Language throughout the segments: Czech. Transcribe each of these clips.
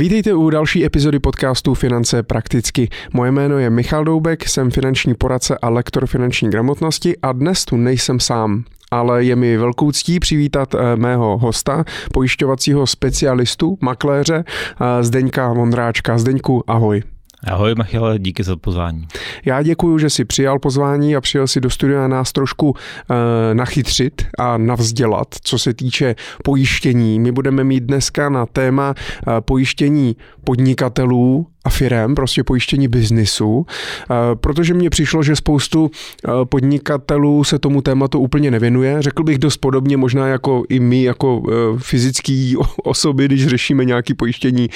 Vítejte u další epizody podcastu Finance prakticky. Moje jméno je Michal Doubek, jsem finanční poradce a lektor finanční gramotnosti a dnes tu nejsem sám ale je mi velkou ctí přivítat eh, mého hosta, pojišťovacího specialistu, makléře eh, Zdeňka Vondráčka. Zdeňku, ahoj. Ahoj Michale, díky za pozvání. Já děkuji, že jsi přijal pozvání a přijel si do studia nás trošku e, nachytřit a navzdělat, co se týče pojištění. My budeme mít dneska na téma e, pojištění podnikatelů a firem, prostě pojištění biznisu, eh, protože mně přišlo, že spoustu eh, podnikatelů se tomu tématu úplně nevěnuje. Řekl bych dost podobně možná jako i my, jako eh, fyzický osoby, když řešíme nějaké pojištění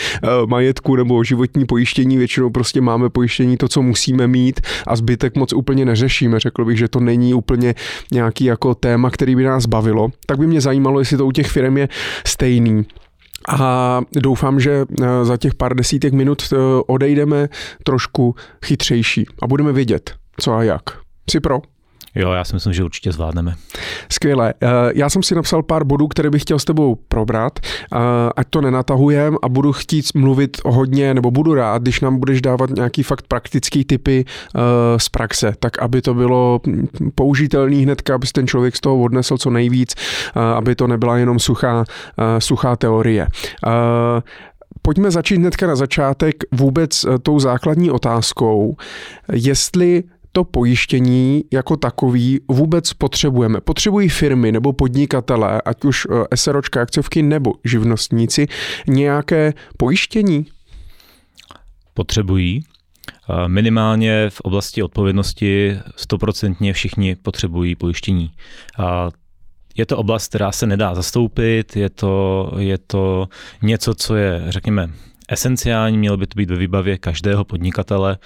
majetku nebo životní pojištění, většinou prostě máme pojištění to, co musíme mít a zbytek moc úplně neřešíme. Řekl bych, že to není úplně nějaký jako téma, který by nás bavilo. Tak by mě zajímalo, jestli to u těch firm je stejný. A doufám, že eh, za těch pár desítek minut eh, odejdeme trošku chytřejší a budeme vědět, co a jak. Jsi pro? Jo, já si myslím, že určitě zvládneme. Skvěle. Eh, já jsem si napsal pár bodů, které bych chtěl s tebou probrat, eh, ať to nenatahujem a budu chtít mluvit hodně, nebo budu rád, když nám budeš dávat nějaký fakt praktický typy eh, z praxe, tak aby to bylo použitelný hnedka, aby ten člověk z toho odnesl co nejvíc, aby to nebyla jenom suchá, suchá teorie. Pojďme začít hnedka na začátek vůbec tou základní otázkou, jestli to pojištění jako takový vůbec potřebujeme. Potřebují firmy nebo podnikatelé, ať už eh, SROčka, akciovky nebo živnostníci, nějaké pojištění? Potřebují. Eh, minimálně v oblasti odpovědnosti stoprocentně všichni potřebují pojištění. Je to oblast, která se nedá zastoupit, je to, je to něco, co je, řekněme, esenciální, mělo by to být ve výbavě každého podnikatele.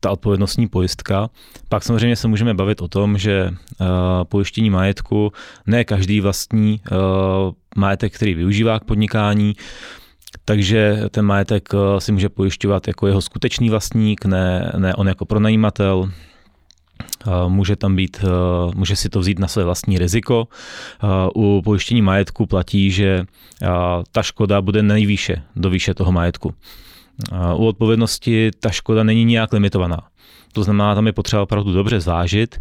Ta odpovědnostní pojistka. Pak samozřejmě se můžeme bavit o tom, že uh, pojištění majetku, ne každý vlastní uh, majetek, který využívá k podnikání, takže ten majetek uh, si může pojišťovat jako jeho skutečný vlastník, ne, ne on jako pronajímatel. Může tam být, může si to vzít na své vlastní riziko. U pojištění majetku platí, že ta škoda bude nejvýše do výše toho majetku. U odpovědnosti ta škoda není nijak limitovaná. To znamená, tam je potřeba opravdu dobře zvážit,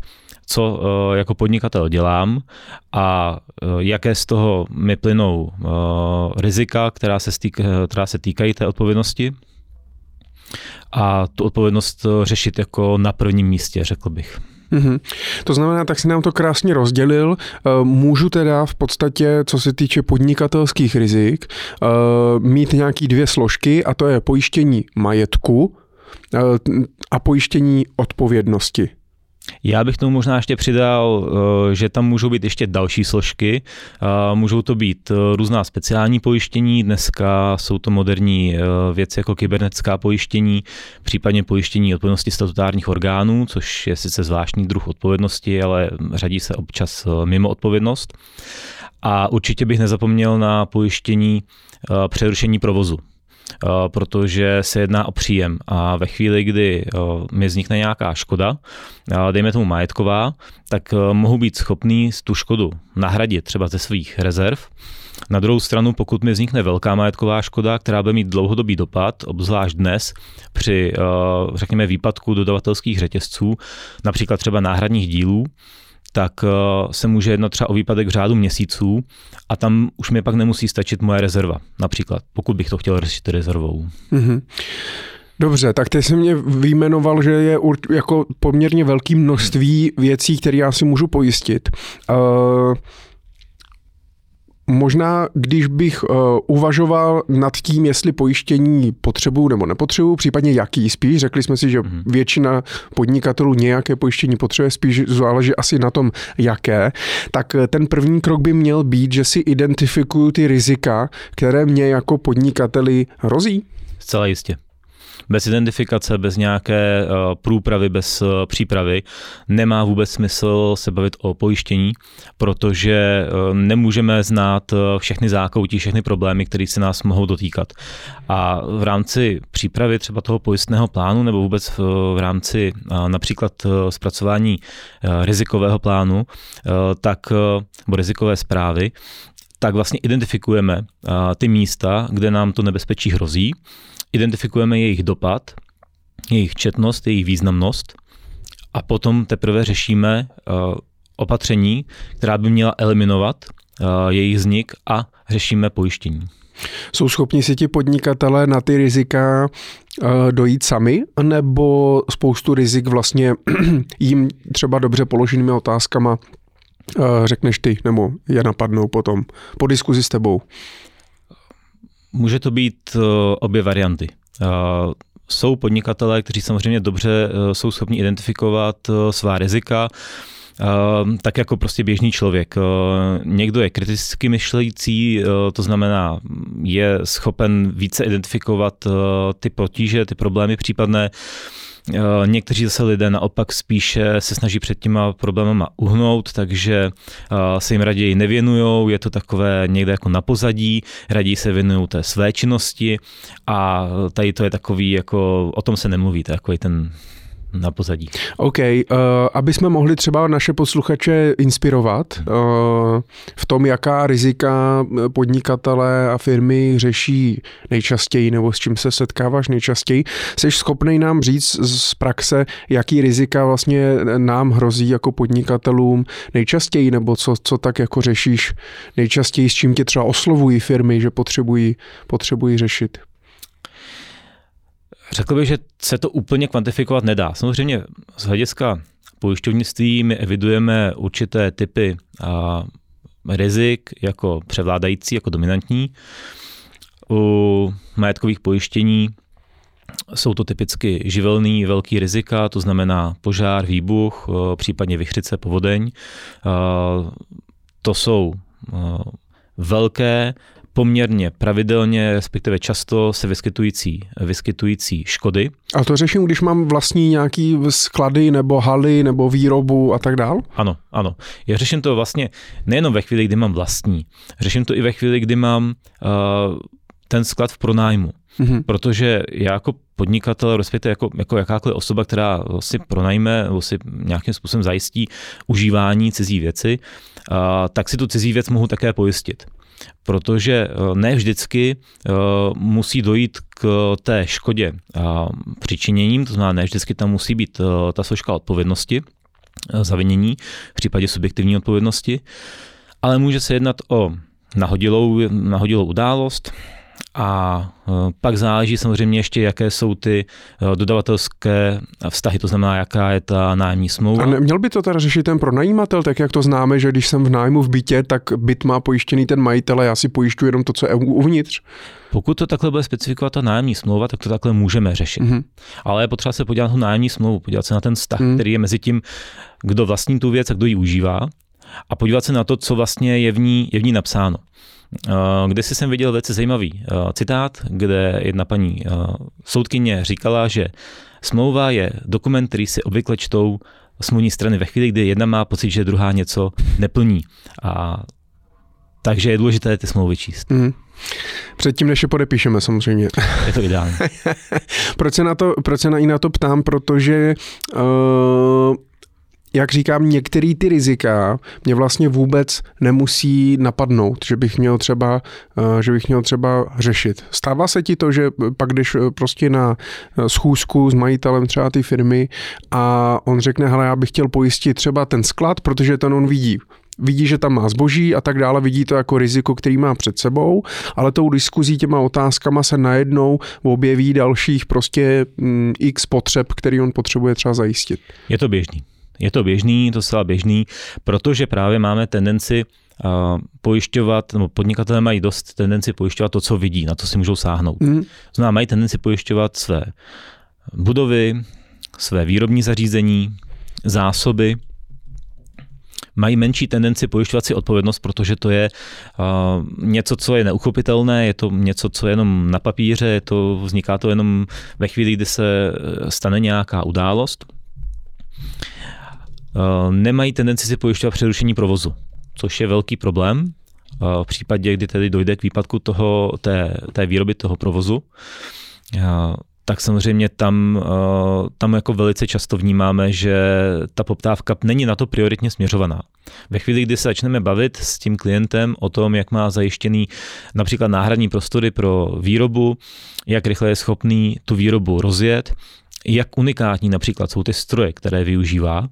co eh, jako podnikatel dělám a eh, jaké z toho mi plynou eh, rizika, která se, stýk, která se týkají té odpovědnosti a tu odpovědnost řešit jako na prvním místě, řekl bych. Mm-hmm. To znamená, tak si nám to krásně rozdělil. Eh, můžu teda v podstatě, co se týče podnikatelských rizik, eh, mít nějaký dvě složky a to je pojištění majetku eh, a pojištění odpovědnosti. Já bych tomu možná ještě přidal, eh, že tam můžou být ještě další složky. Eh, můžou to být eh, různá speciální pojištění, dneska jsou to moderní věci jako kybernetická pojištění, případně pojištění odpovědnosti statutárních orgánů, což je sice zvláštní druh odpovědnosti, ale řadí se občas mimo odpovědnost. A určitě bych nezapomněl na pojištění přerušení provozu. Eh, protože se jedná o příjem a ve chvíli, kdy eh, mi vznikne nějaká škoda, eh, dejme tomu majetková, tak mohu být schopný tu škodu nahradit třeba ze svých rezerv. Na druhou stranu, pokud mi vznikne velká majetková škoda, která bude mít dlouhodobý dopad, obzvlášť dnes při, řekněme, výpadku dodavatelských řetězců, například třeba náhradních dílů, tak eh, se může jednat třeba o výpadek v řádu měsíců a tam už mi pak nemusí stačit moje rezerva, například, pokud bych to chtěl řešit rezervou. Mm-hmm. Dobře, tak ty jsi mě vyjmenoval, že je jako poměrně velké množství věcí, které já si můžu pojistit. Uh, Možná, když bych uh, uvažoval nad tím, jestli pojištění potřebuju nebo nepotřebuju, případně jaký spíš, řekli jsme si, že mm-hmm. většina podnikatelů nějaké pojištění potřebuje, spíš záleží asi na tom, jaké, tak eh, ten první krok by měl být, že si identifikuju ty rizika, které mě jako podnikateli hrozí. Zcela jistě bez identifikace, bez nějaké uh, průpravy, bez uh, přípravy nemá vůbec smysl se bavit o pojištění, protože uh, nemůžeme znát všechny zákoutí, všechny problémy, které se nás mohou dotýkat. A v rámci přípravy třeba toho pojistného plánu nebo vůbec v, v rámci například zpracování rizikového plánu, tak, nebo rizikové zprávy, tak vlastně identifikujeme ty místa, kde nám to nebezpečí hrozí, identifikujeme jejich dopad, jejich četnost, jejich významnost a potom teprve řešíme opatření, která by měla eliminovat jejich vznik a řešíme pojištění. Jsou schopni si ti podnikatelé na ty rizika dojít sami, nebo spoustu rizik vlastně jim třeba dobře položenými otázkama řekneš ty, nebo je napadnou potom po diskuzi s tebou? Může to být e, obě varianty. Jsou podnikatelé, kteří samozřejmě dobře jsou schopni identifikovat svá rizika, tak jako prostě běžný člověk. Někdo je kriticky myšlející, to znamená, je schopen více identifikovat ty potíže, ty problémy případné, Eh, někteří zase lidé naopak spíše se snaží před těma problémama uhnout, takže eh, se jim raději nevěnují, je to takové někde jako na pozadí, raději se věnují té své činnosti a tady to je takový, jako o tom se nemluví, to je takový ten na pozadí. OK, uh, aby jsme mohli třeba naše posluchače inspirovat uh, v tom, jaká rizika podnikatelé a firmy řeší nejčastěji nebo s čím se setkáváš nejčastěji, jsi schopný nám říct z praxe, jaký rizika vlastně nám hrozí jako podnikatelům nejčastěji nebo co, co tak jako řešíš nejčastěji, s čím tě třeba oslovují firmy, že potřebují, potřebují řešit? Řekl bych, že se to úplně kvantifikovat nedá. Samozřejmě z hlediska pojišťovnictví my evidujeme určité typy a, rizik jako převládající, jako dominantní. U majetkových pojištění jsou to typicky živelný velký rizika, to znamená požár, výbuch, případně vychřice, povodeň. To jsou velké poměrně pravidelně, respektive často se vyskytující, vyskytující škody. A to řeším, když mám vlastní nějaký sklady nebo haly nebo výrobu a tak dál? Ano, ano. Já řeším to vlastně nejenom ve chvíli, kdy mám vlastní. Řeším to i ve chvíli, kdy mám uh, ten sklad v pronájmu. Mm-hmm. Protože já jako podnikatel, respektive jako, jako jakákoliv osoba, která si pronajme nebo si nějakým způsobem zajistí užívání cizí věci, uh, tak si tu cizí věc mohu také pojistit protože eh, ne vždycky eh, musí dojít k té škodě přičiněním, to znamená, ne vždycky tam musí být eh, ta složka odpovědnosti, zavinění v případě subjektivní odpovědnosti, ale může se jednat o nahodilou, nahodilou událost, a e, pak záleží samozřejmě ještě, jaké jsou ty e, dodavatelské vztahy, to znamená, jaká je ta nájemní smlouva. A neměl by to teda řešit ten pronajímatel, tak jak to známe, že když jsem v nájmu v bytě, tak byt má pojištěný ten majitel a já si pojišťuji jenom to, co je uvnitř? Pokud to takhle bude specifikovat ta nájemní smlouva, tak to takhle můžeme řešit. Mm-hmm. Ale je potřeba se podívat na tu nájemní smlouvu, podívat se na ten vztah, mm. který je mezi tím, kdo vlastní tu věc a kdo ji užívá a podívat se na to, co vlastně je v ní, je v ní napsáno. Eh, kde si jsem viděl velice zajímavý eh, citát, kde jedna paní eh, soudkyně říkala, že smlouva je dokument, který si obvykle čtou smluvní strany ve chvíli, kdy jedna má pocit, že druhá něco neplní. A takže je důležité ty smlouvy číst. Mm. Předtím, než je podepíšeme, samozřejmě. Je to ideální. proč, se na to, proč se na, i na to ptám? Protože uh, jak říkám, některé ty rizika mě vlastně vůbec nemusí napadnout, že bych měl třeba, eh, že bych měl třeba řešit. Stává se ti to, že pak jdeš eh, prostě na eh, schůzku s majitelem třeba ty firmy a on řekne, hele, já bych chtěl pojistit třeba ten sklad, protože ten on vidí vidí, že tam má zboží a tak dále, vidí to jako riziko, který má před sebou, ale tou diskuzí těma otázkama se najednou objeví dalších prostě mm, x potřeb, který on potřebuje třeba zajistit. Je to běžný. Je to běžný, to zcela běžný, protože právě máme tendenci pojišťovat, nebo podnikatelé mají dost tendenci pojišťovat to, co vidí, na to si můžou sáhnout. Mm. Znamená, mají tendenci pojišťovat své budovy, své výrobní zařízení, zásoby, mají menší tendenci pojišťovat si odpovědnost, protože to je uh, něco, co je neuchopitelné, je to něco, co je jenom na papíře, je to, vzniká to jenom ve chvíli, kdy se stane nějaká událost. Eh, nemají tendenci si pojišťovat přerušení provozu, což je velký problém eh, v případě, kdy tedy dojde k výpadku toho, té, té výroby toho provozu. Eh, tak samozřejmě tam, tam jako velice často vnímáme, že ta poptávka není na to prioritně směřovaná. Ve chvíli, kdy se začneme bavit s tím klientem o tom, jak má zajištěný například náhradní prostory pro výrobu, jak rychle je schopný tu výrobu rozjet, jak unikátní například jsou ty stroje, které využívá,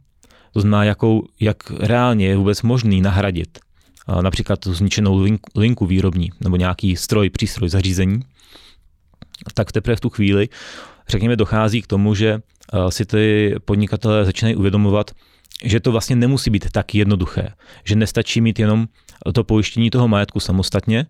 to znamená, jakou, jak reálně je vůbec možný nahradit například tu zničenou linku, linku výrobní nebo nějaký stroj, přístroj, zařízení, tak teprve v tu chvíli, řekněme, dochází k tomu, že si ty podnikatelé začínají uvědomovat, že to vlastně nemusí být tak jednoduché, že nestačí mít jenom to pojištění toho majetku samostatně,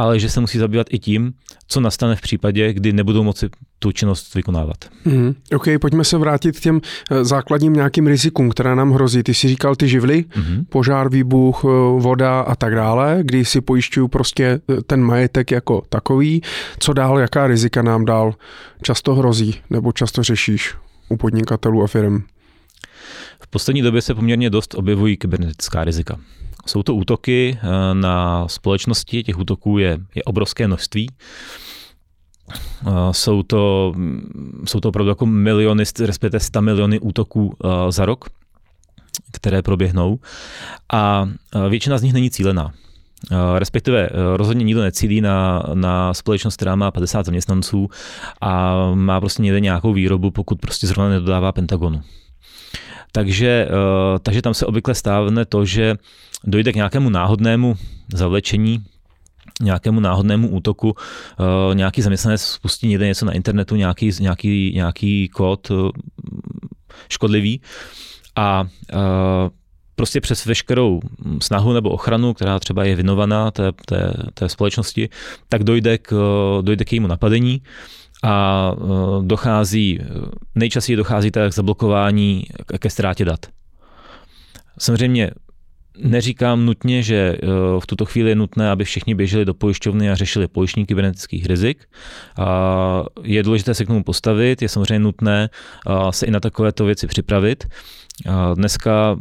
ale že se musí zabývat i tím, co nastane v případě, kdy nebudou moci tu činnost vykonávat. Mm, OK, pojďme se vrátit k těm eh, základním nějakým rizikům, které nám hrozí. Ty jsi říkal ty živly, mm-hmm. požár, výbuch, eh, voda a tak dále, kdy si pojišťuju prostě eh, ten majetek jako takový. Co dál, jaká rizika nám dál často hrozí nebo často řešíš u podnikatelů a firm? V poslední době se poměrně dost objevují kybernetická rizika. Jsou to útoky eh, na společnosti, těch útoků je, je obrovské množství. Eh, jsou to, jsou to opravdu jako miliony, respektive 100 miliony útoků eh, za rok, které proběhnou a většina z nich není cílená. Respektive rozhodně nikdo necílí na, na společnost, která má 50 zaměstnanců a má prostě někde nějakou výrobu, pokud prostě zrovna nedodává Pentagonu. Takže, takže tam se obvykle stávne to, že dojde k nějakému náhodnému zavlečení, nějakému náhodnému útoku, uh, nějaký zaměstnanec spustí někde něco na internetu, nějaký, nějaký, nějaký kód uh, škodlivý. A prostě přes veškerou snahu nebo ochranu, která třeba je věnovaná té, té, té společnosti, tak dojde k, dojde k jejímu napadení a dochází, nejčastěji dochází tak k zablokování, ke ztrátě dat. Samozřejmě Neříkám nutně, že eh, v tuto chvíli je nutné, aby všichni běželi do pojišťovny a řešili pojištění kybernetických rizik. Je důležité se k tomu postavit, je samozřejmě nutné se i na takovéto věci připravit. Dneska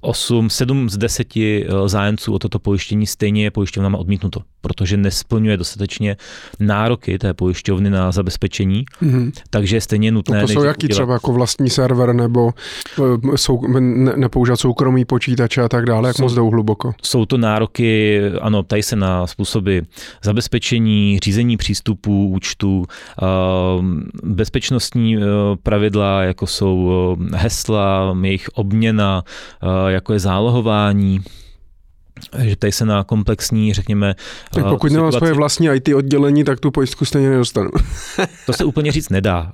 8, 7 z 10 eh, zájemců o toto pojištění stejně je pojišťovnama odmítnuto, protože nesplňuje dostatečně nároky té pojišťovny na zabezpečení, mm-hmm. takže je stejně nutné... To, to jsou jaký udělat... třeba jako vlastní server nebo eh, sou, ne, nepoužívat soukromý počítače a tak dále, jak jsou, moc jdou hluboko? Jsou to nároky, ano, ptají se na způsoby zabezpečení, řízení přístupů, účtů, eh, bezpečnostní pravidla, jako jsou hesla, jejich obměna, jako je zálohování, že tady se na komplexní, řekněme... Tak pokud situaci... nemám svoje vlastní IT oddělení, tak tu pojistku stejně nedostanu. to se úplně říct nedá.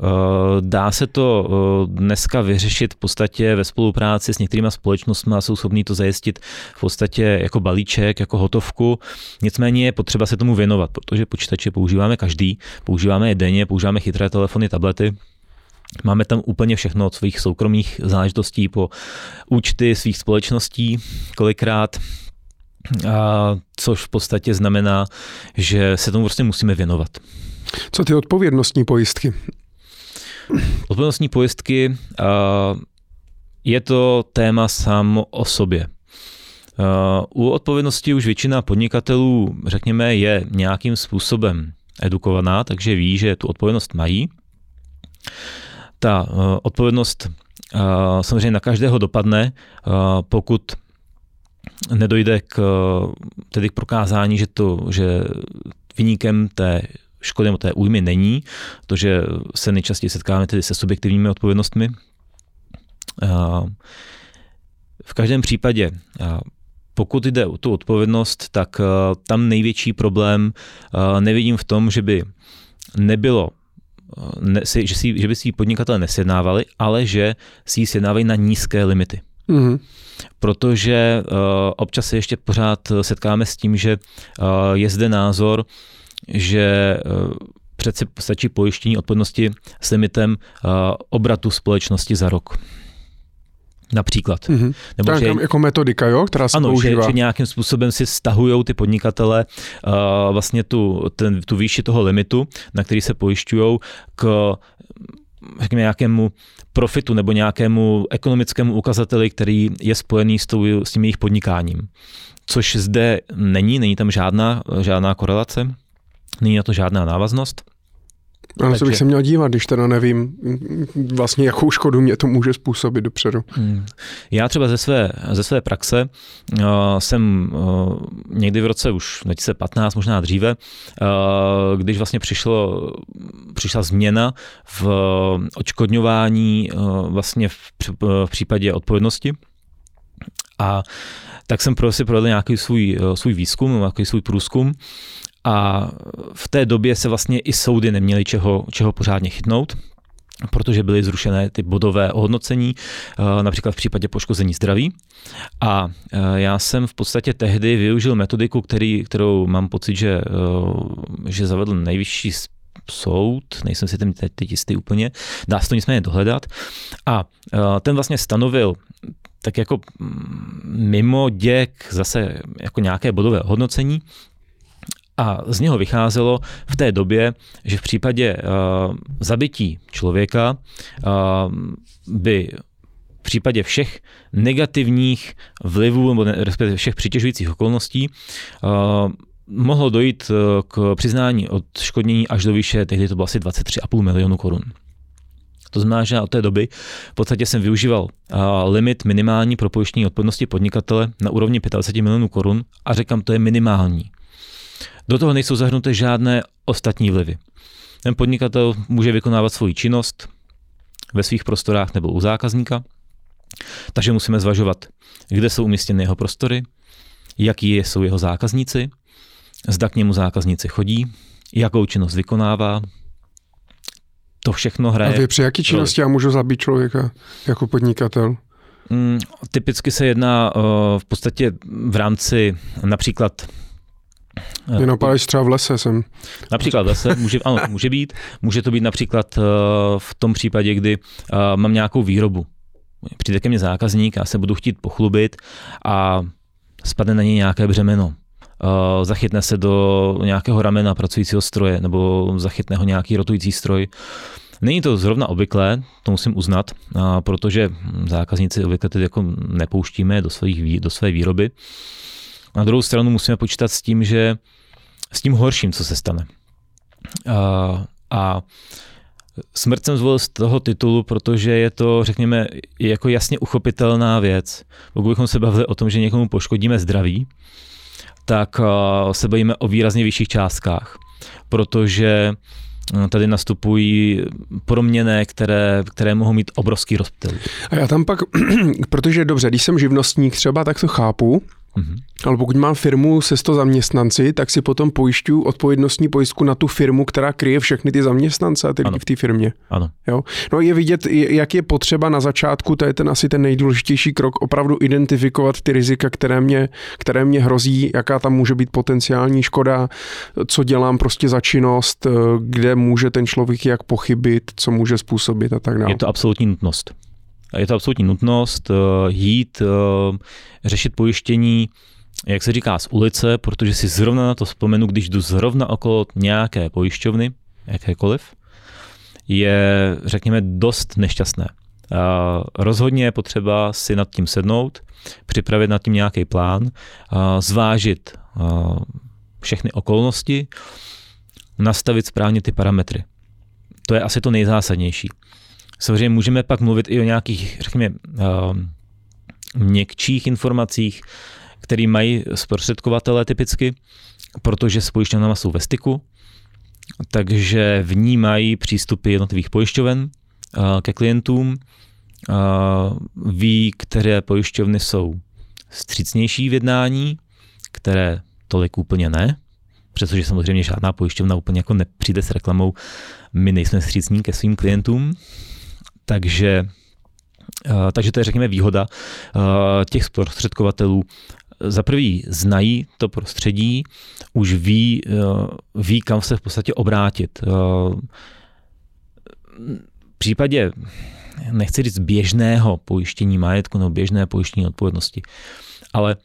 Dá se to dneska vyřešit v podstatě ve spolupráci s některými společnostmi a jsou schopní to zajistit v podstatě jako balíček, jako hotovku. Nicméně je potřeba se tomu věnovat, protože počítače používáme každý, používáme je denně, používáme chytré telefony, tablety, Máme tam úplně všechno od svých soukromých záležitostí po účty svých společností kolikrát, a což v podstatě znamená, že se tomu prostě musíme věnovat. Co ty odpovědnostní pojistky? Odpovědnostní pojistky je to téma samo o sobě. U odpovědnosti už většina podnikatelů, řekněme, je nějakým způsobem edukovaná, takže ví, že tu odpovědnost mají ta uh, odpovědnost uh, samozřejmě na každého dopadne, uh, pokud nedojde k, tedy k prokázání, že, to, že vyníkem té škody nebo té újmy není, protože se nejčastěji setkáme tedy se subjektivními odpovědnostmi. V každém případě, pokud jde o tu odpovědnost, tak tam největší problém nevidím v tom, že by nebylo ne, si, že, si, že by si ji podnikatelé nesjednávali, ale že si ji sjednávají na nízké limity. Mm-hmm. Protože uh, občas se ještě pořád setkáme s tím, že uh, je zde názor, že uh, přece stačí pojištění odpovědnosti s limitem uh, obratu společnosti za rok. Například. Mm-hmm. Nebo tak, že, jako metodika, jo, která se ano, používá. Že, že nějakým způsobem si stahují ty podnikatele uh, vlastně tu, ten, tu výši toho limitu, na který se pojišťují k řekněme, nějakému profitu nebo nějakému ekonomickému ukazateli, který je spojený s, tou, s tím jejich podnikáním. Což zde není, není tam žádná, žádná korelace, není na to žádná návaznost. A na co bych se měl dívat, když teda nevím vlastně, jakou škodu mě to může způsobit dopředu. Hmm. Já třeba ze své, ze své praxe uh, jsem uh, někdy v roce už 2015, možná dříve, uh, když vlastně přišlo, přišla změna v očkodňování uh, vlastně v, v případě odpovědnosti, a tak jsem prostě provedl nějaký svůj, svůj výzkum, nějaký svůj průzkum a v té době se vlastně i soudy neměly čeho, čeho pořádně chytnout, protože byly zrušené ty bodové ohodnocení, eh, například v případě poškození zdraví. A eh, já jsem v podstatě tehdy využil metodiku, který, kterou mám pocit, že, eh, že zavedl nejvyšší soud, nejsem si tím teď, teď jistý úplně, dá se to nicméně dohledat. A ten vlastně stanovil tak jako mm, mimo děk zase jako nějaké bodové hodnocení, a z něho vycházelo v té době, že v případě uh, zabití člověka uh, by v případě všech negativních vlivů, nebo respektive všech přitěžujících okolností, uh, mohlo dojít k přiznání odškodnění až do výše, tehdy to bylo asi 23,5 milionu korun. To znamená, že od té doby v podstatě jsem využíval limit minimální pro pojištění odpovědnosti podnikatele na úrovni 25 milionů korun a říkám, to je minimální. Do toho nejsou zahrnuté žádné ostatní vlivy. Ten podnikatel může vykonávat svoji činnost ve svých prostorách nebo u zákazníka, takže musíme zvažovat, kde jsou umístěny jeho prostory, jaký jsou jeho zákazníci, zda k němu zákazníci chodí, jakou činnost vykonává. To všechno hraje. A vy při jaký činnosti já můžu zabít člověka jako podnikatel? Mm, typicky se jedná uh, v podstatě v rámci například mě napadají třeba v lese jsem. Například v lese, může, ano, může být. Může to být například uh, v tom případě, kdy uh, mám nějakou výrobu. Přijde ke mně zákazník, já se budu chtít pochlubit a spadne na něj nějaké břemeno. Uh, zachytne se do nějakého ramena pracujícího stroje nebo zachytne ho nějaký rotující stroj. Není to zrovna obvyklé, to musím uznat, protože zákazníci obvykle tedy jako nepouštíme do, svých, do své výroby. Na druhou stranu musíme počítat s tím, že s tím horším, co se stane. A, a smrt jsem zvolil z toho titulu, protože je to, řekněme, jako jasně uchopitelná věc. Pokud bychom se bavili o tom, že někomu poškodíme zdraví, tak se bavíme o výrazně vyšších částkách, protože tady nastupují proměny, které, které mohou mít obrovský rozptyl. A já tam pak, protože dobře, když jsem živnostník třeba, tak to chápu, Mm-hmm. Ale pokud mám firmu se 100 zaměstnanci, tak si potom pojišťu odpovědnostní pojistku na tu firmu, která kryje všechny ty zaměstnance a ty lidi v té firmě. Ano. Jo? No je vidět, jak je potřeba na začátku, to je ten asi ten nejdůležitější krok, opravdu identifikovat ty rizika, které mě, které mě hrozí, jaká tam může být potenciální škoda, co dělám prostě za činnost, kde může ten člověk jak pochybit, co může způsobit a tak dále. Je to absolutní nutnost. Je to absolutní nutnost uh, jít, uh, řešit pojištění, jak se říká, z ulice, protože si zrovna na to vzpomenu, když jdu zrovna okolo nějaké pojišťovny, jakékoliv, je, řekněme, dost nešťastné. Rozhodně je potřeba si nad tím sednout, připravit nad tím nějaký plán, zvážit uh, všechny okolnosti, nastavit správně ty parametry. To je asi to nejzásadnější. Samozřejmě můžeme pak mluvit i o nějakých, řekněme, uh, měkčích informacích, které mají zprostředkovatele typicky, protože s pojišťovnama jsou ve styku, takže vnímají přístupy jednotlivých pojišťoven uh, ke klientům, uh, ví, které pojišťovny jsou střícnější v jednání, které tolik úplně ne, přestože samozřejmě žádná pojišťovna úplně jako nepřijde s reklamou, my nejsme střícní ke svým klientům, takže, eh, takže to je, řekněme, výhoda eh, těch zprostředkovatelů. Za prvý znají to prostředí, už ví, eh, ví, kam se v podstatě obrátit. V případě, nechci říct běžného pojištění majetku nebo běžné pojištění odpovědnosti, ale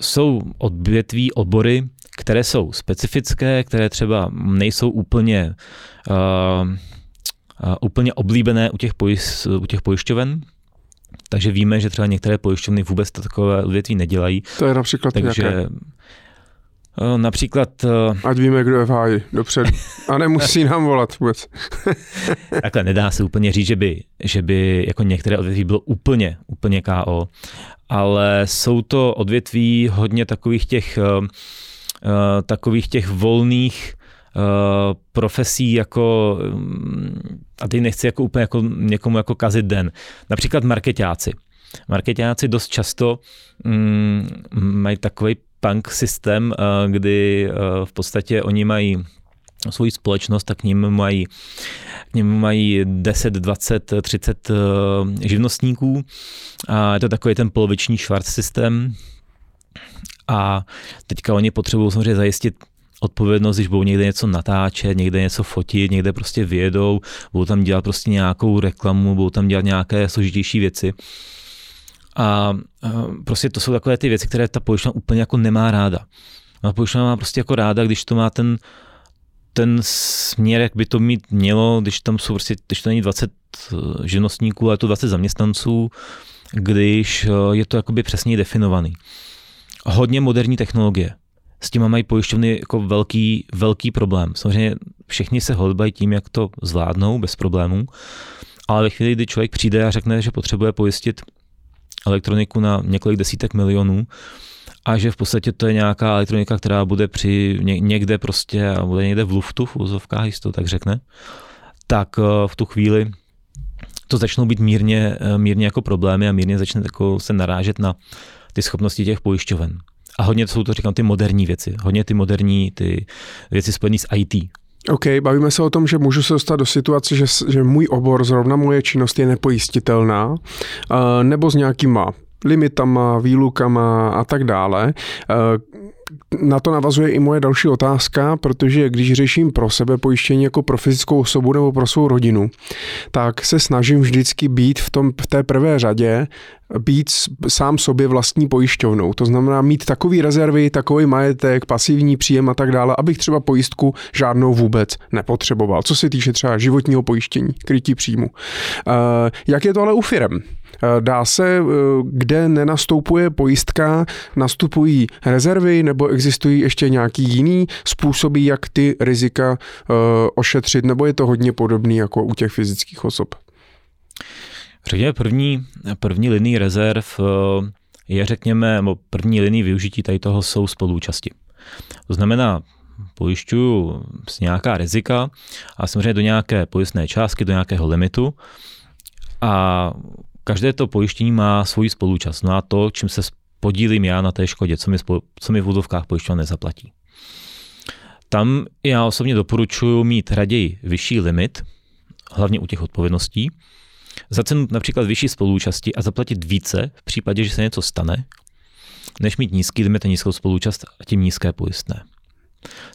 jsou odvětví, obory, které jsou specifické, které třeba nejsou úplně úplně oblíbené u těch, pojist, u těch pojišťoven, takže víme, že třeba některé pojišťovny vůbec takové odvětví nedělají. To je například Takže jaké? Například... Ať víme, kdo je v háji dopředu. A nemusí nám volat vůbec. Takhle nedá se úplně říct, že by, že by jako některé odvětví bylo úplně, úplně KO, ale jsou to odvětví hodně takových těch, takových těch volných profesí jako, a teď nechci jako úplně jako někomu jako kazit den, například marketáci. Marketáci dost často mm, mají takový punk systém, eh, kdy eh, v podstatě oni mají svoji společnost, tak k ním mají, k ním mají 10, 20, 30 živnostníků. A je to takový ten poloviční švart systém. A teďka oni potřebují samozřejmě zajistit odpovědnost, když budou někde něco natáčet, někde něco fotit, někde prostě vyjedou, budou tam dělat prostě nějakou reklamu, budou tam dělat nějaké složitější věci. A prostě to jsou takové ty věci, které ta pojišťovna úplně jako nemá ráda. A pojišťovna má prostě jako ráda, když to má ten, ten směr, jak by to mít mělo, když tam jsou prostě, když to není 20 eh, živnostníků, ale to 20 zaměstnanců, když eh, je to jakoby přesně definovaný. Hodně moderní technologie. S tím mají pojišťovny jako velký, velký problém. Samozřejmě všichni se hodbají tím, jak to zvládnou bez problémů, ale ve chvíli, kdy člověk přijde a řekne, že potřebuje pojistit elektroniku na několik desítek milionů a že v podstatě to je nějaká elektronika, která bude při někde prostě a bude někde v luftu, v úzovkách, jestli to tak řekne, tak eh, v tu chvíli to začnou být mírně, eh, mírně jako problémy a mírně začne jako se narážet na ty schopnosti těch pojišťoven. A hodně to jsou to, říkám, ty moderní věci, hodně ty moderní ty věci spojené s IT. OK, bavíme se o tom, že můžu se dostat do situace, že, že můj obor, zrovna moje činnost je nepojistitelná, uh, nebo s nějakýma limitama, výlukama a tak dále. Na to navazuje i moje další otázka, protože když řeším pro sebe pojištění jako pro fyzickou osobu nebo pro svou rodinu, tak se snažím vždycky být v, tom, v té prvé řadě být sám sobě vlastní pojišťovnou. To znamená mít takový rezervy, takový majetek, pasivní příjem a tak dále, abych třeba pojistku žádnou vůbec nepotřeboval. Co se týče třeba životního pojištění, krytí příjmu. Eh, jak je to ale u firem? Eh, dá se, eh, kde nenastoupuje pojistka, nastupují rezervy nebo existují ještě nějaký jiný způsoby, jak ty rizika ošetřit, nebo je to hodně podobný jako u těch fyzických osob? Řekněme, první, první linii rezerv eh, je, řekněme, nebo první linii využití tady toho jsou spolúčasti. To znamená, pojišťuju s nějaká rizika a samozřejmě do nějaké pojistné částky, do nějakého limitu a každé to pojištění má svoji spolúčast. No a to, čím se podílím já na té škodě, co mi, co mi v úzovkách pojišťovna nezaplatí. Tam já osobně doporučuji mít raději vyšší limit, hlavně u těch odpovědností, za cenu například vyšší spolúčasti a zaplatit více v případě, že se něco stane, než mít nízký limit a nízkou spolúčast a tím nízké pojistné.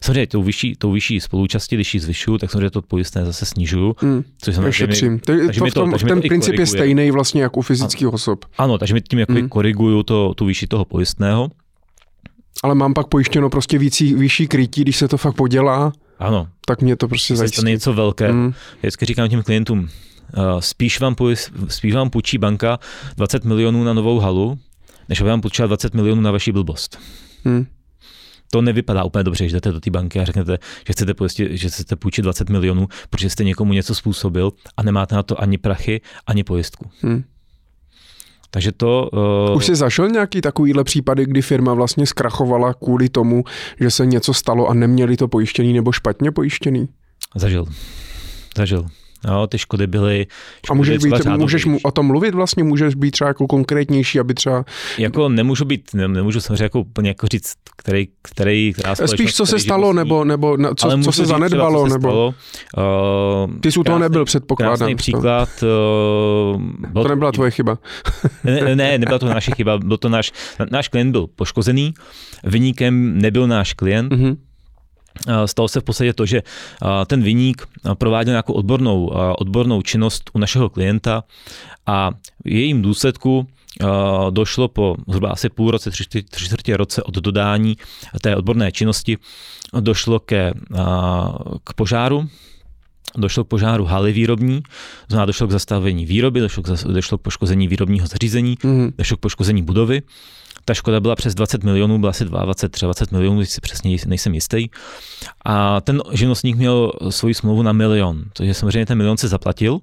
Samozřejmě tou vyšší, tou vyšší spolúčasti, když ji zvyšuju, tak samozřejmě to pojistné zase snižuju. Hmm, což šetřím. Mi, takže to, v tom, to, ten princip je stejný vlastně jako u fyzických osob. Ano, takže mi tím jako hmm. koriguju to, tu výši toho pojistného. Ale mám pak pojištěno prostě vící, vyšší krytí, když se to fakt podělá. Ano. Tak mě to prostě zajistí. To něco velké. Hmm. Vždycky říkám těm klientům, Eh, spíš vám, spíš vám půjčí banka 20 milionů na novou halu, než vám půjčila 20 milionů na vaši blbost. Hmm. To nevypadá úplně dobře, když jdete do té banky a řeknete, že chcete, pojistit, že chcete půjčit 20 milionů, protože jste někomu něco způsobil a nemáte na to ani prachy, ani pojistku. Hmm. Takže to... Uh... Už jsi zašel nějaký takovýhle případy, kdy firma vlastně zkrachovala kvůli tomu, že se něco stalo a neměli to pojištěný nebo špatně pojištěný? Zažil. Zažil. Jo, ty škody byly. Škody a můžeš, být, můžeš mu o tom mluvit vlastně, můžeš být třeba jako konkrétnější, aby třeba... Jako nemůžu být, ne, nemůžu samozřejmě jako úplně jako říct, který, který, která Spíš co se stalo, nebo, nebo na, co, co se zanedbalo, třeba, co nebo... Stalo. Uh, Ty jsi u toho nebyl, předpokládám. Krásný příklad. Uh, to nebyla tvoje chyba. ne, ne, nebyla to naše chyba, byl to náš, náš klient byl poškozený, vyníkem nebyl náš klient, mm-hmm Stalo se v podstatě to, že ten vyník prováděl nějakou odbornou, odbornou činnost u našeho klienta a v jejím důsledku došlo po zhruba asi půl roce, tři, tři čtvrtě roce od dodání té odborné činnosti, došlo ke, k požáru, došlo k požáru haly výrobní, znamená došlo k zastavení výroby, došlo k, došlo k poškození výrobního zařízení, mm-hmm. došlo k poškození budovy, ta škoda byla přes 20 milionů, byla asi 22, 20 milionů, si přesně nejsem jistý. A ten živnostník měl svoji smlouvu na milion, takže samozřejmě ten milion se zaplatil,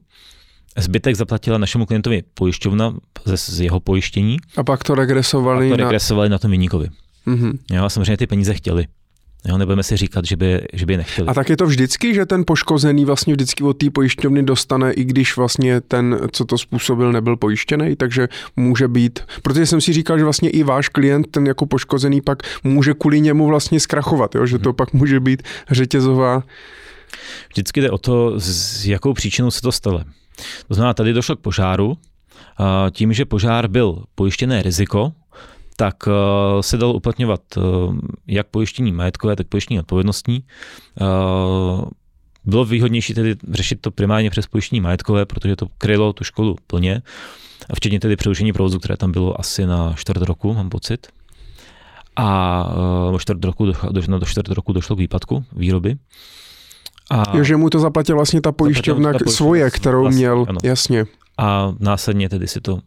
Zbytek zaplatila našemu klientovi pojišťovna ze, z jeho pojištění. A pak to regresovali, a to regresovali na, na tom vyníkovi. Mm-hmm. Jo, samozřejmě ty peníze chtěli. Jo, nebudeme si říkat, že by, že by nechtěli. A tak je to vždycky, že ten poškozený vlastně vždycky od té pojišťovny dostane, i když vlastně ten, co to způsobil, nebyl pojištěný, takže může být, protože jsem si říkal, že vlastně i váš klient, ten jako poškozený, pak může kvůli němu vlastně zkrachovat, jo? že to hmm. pak může být řetězová. Vždycky jde o to, s jakou příčinou se to stalo. To znamená, tady došlo k požáru, tím, že požár byl pojištěné riziko, tak eh, se dalo uplatňovat eh, jak pojištění majetkové, tak pojištění odpovědnostní. Eh, bylo výhodnější tedy řešit to primárně přes pojištění majetkové, protože to krylo tu školu plně, a včetně tedy přerušení provozu, které tam bylo asi na čtvrt roku, mám pocit. A do čtvrt roku, do, do čtvrt roku došlo k výpadku výroby. A jo, že mu to zaplatila vlastně ta pojišťovna, ta pojišťovna svoje, kterou vlastně, měl, ano. jasně. A následně tedy si to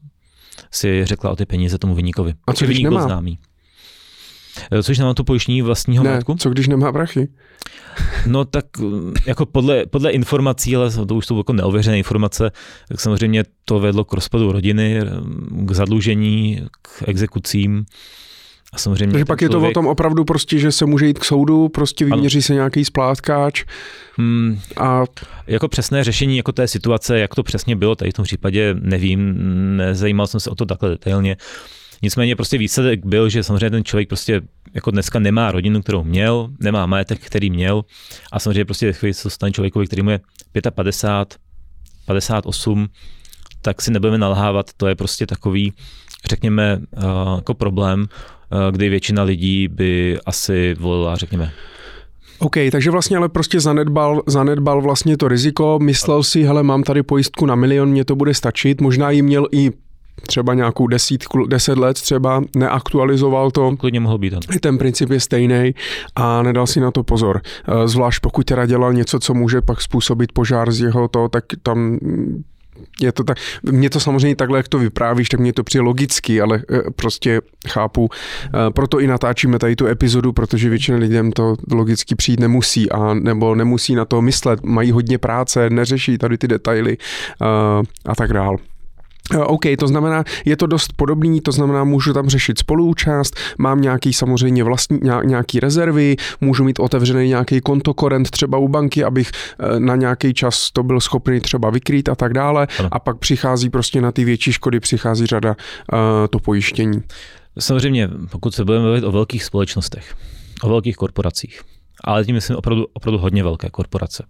si řekla o ty peníze tomu vyníkovi. A co když nemá? Známý. E, což nemá to pojištění vlastního ne, majetku? co když nemá prachy? No tak jako podle, podle informací, ale to už jsou jako neověřené informace, tak samozřejmě to vedlo k rozpadu rodiny, k zadlužení, k exekucím. A samozřejmě Takže pak člověk... je to o tom opravdu prostě, že se může jít k soudu, prostě vyměří ano. se nějaký splátkáč. Hmm, a... Jako přesné řešení jako té situace, jak to přesně bylo, tady v tom případě nevím, nezajímal jsem se o to takhle detailně. Nicméně prostě výsledek byl, že samozřejmě ten člověk prostě jako dneska nemá rodinu, kterou měl, nemá majetek, který měl a samozřejmě prostě chvíli se stane člověkovi, který mu je 55, 58, tak si nebudeme nalhávat, to je prostě takový, řekněme, uh, jako problém, kdy většina lidí by asi volila, řekněme, OK, takže vlastně ale prostě zanedbal, zanedbal vlastně to riziko, myslel si, hele, mám tady pojistku na milion, mě to bude stačit, možná jí měl i třeba nějakou desítku, deset let třeba, neaktualizoval to. Klidně mohl být. I ten princip je stejný a nedal si na to pozor. Eh, zvlášť pokud teda dělal něco, co může pak způsobit požár z jeho to, tak tam je to tak, mě to samozřejmě takhle, jak to vyprávíš, tak mě to přijde logicky, ale eh, prostě chápu. Eh, proto i natáčíme tady tu epizodu, protože většina lidem to logicky přijít nemusí a nebo nemusí na to myslet, mají hodně práce, neřeší tady ty detaily a tak dál. Eh, OK, to znamená, je to dost podobný, to znamená, můžu tam řešit spoluúčast, mám nějaký samozřejmě vlastní, nějaký rezervy, můžu mít otevřený nějaký kontokorent třeba u banky, abych eh, na nějaký čas to byl schopný třeba vykrýt a tak dále ano. a pak přichází prostě na ty větší škody, přichází řada uh, to pojištění. Samozřejmě, pokud se budeme mluvit o velkých společnostech, o velkých korporacích, ale tím myslím opravdu, opravdu hodně velké korporace.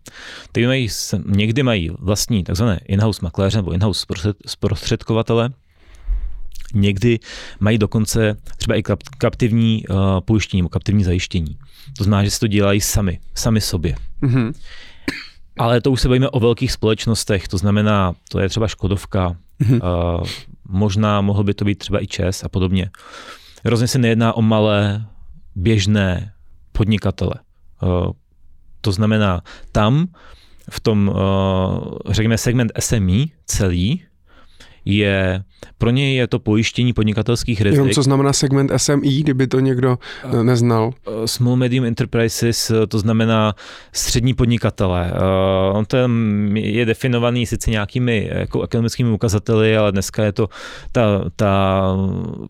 Ty mají, někdy mají vlastní takzvané in-house makléře nebo in-house zprostředkovatele, někdy mají dokonce třeba i kaptivní uh, pojištění nebo kaptivní zajištění. To znamená, že si to dělají sami, sami sobě. Mm-hmm. Ale to už se bavíme o velkých společnostech, to znamená, to je třeba Škodovka, mm-hmm. uh, možná mohl by to být třeba i ČES a podobně. Rozhodně se nejedná o malé, běžné podnikatele. Eh, to znamená, tam v tom, eh, řekněme, segment SME celý je, pro něj je to pojištění podnikatelských rizik. Jenom co znamená segment SME, kdyby to někdo uh, neznal? Small Medium Enterprises, to znamená střední podnikatele. On to je definovaný sice nějakými jako ekonomickými ukazateli, ale dneska je to ta, ta,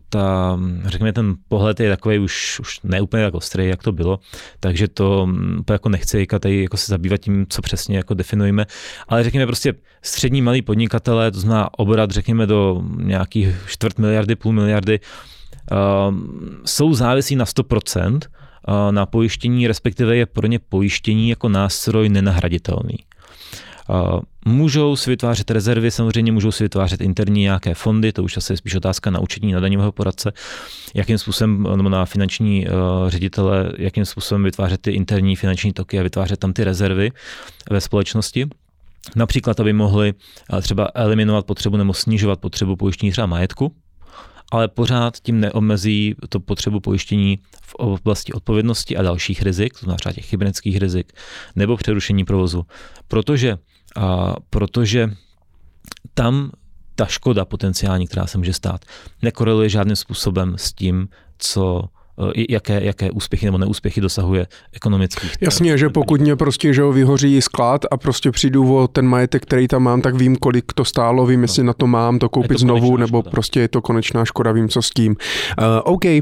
ta řekněme, ten pohled je takový už, už neúplně tak ostrý, jak to bylo, takže to mm, jako nechci tady jako se zabývat tím, co přesně jako definujeme, ale řekněme prostě střední malý podnikatele, to znamená obrat, řekněme, řekněme do nějakých čtvrt miliardy, půl miliardy, uh, jsou závisí na 100% uh, na pojištění, respektive je pro ně pojištění jako nástroj nenahraditelný. Uh, můžou si vytvářet rezervy, samozřejmě můžou si vytvářet interní nějaké fondy, to už asi je spíš otázka na učení na daňového poradce, jakým způsobem, nebo na finanční uh, ředitele, jakým způsobem vytvářet ty interní finanční toky a vytvářet tam ty rezervy ve společnosti. Například, aby mohli eh, třeba eliminovat potřebu nebo snižovat potřebu pojištění třeba majetku, ale pořád tím neomezí to potřebu pojištění v oblasti odpovědnosti a dalších rizik, to znamená těch kybernetických rizik, nebo přerušení provozu. Protože, a, protože tam ta škoda potenciální, která se může stát, nekoreluje žádným způsobem s tím, co jaké, jaké úspěchy nebo neúspěchy dosahuje ekonomických. Jasně, že pokud mě prostě že ho vyhoří sklad a prostě přijdu o ten majetek, který tam mám, tak vím, kolik to stálo, vím, jestli no. na to mám to koupit to znovu, nebo škoda. prostě je to konečná škoda, vím, co s tím. Uh, OK. Uh,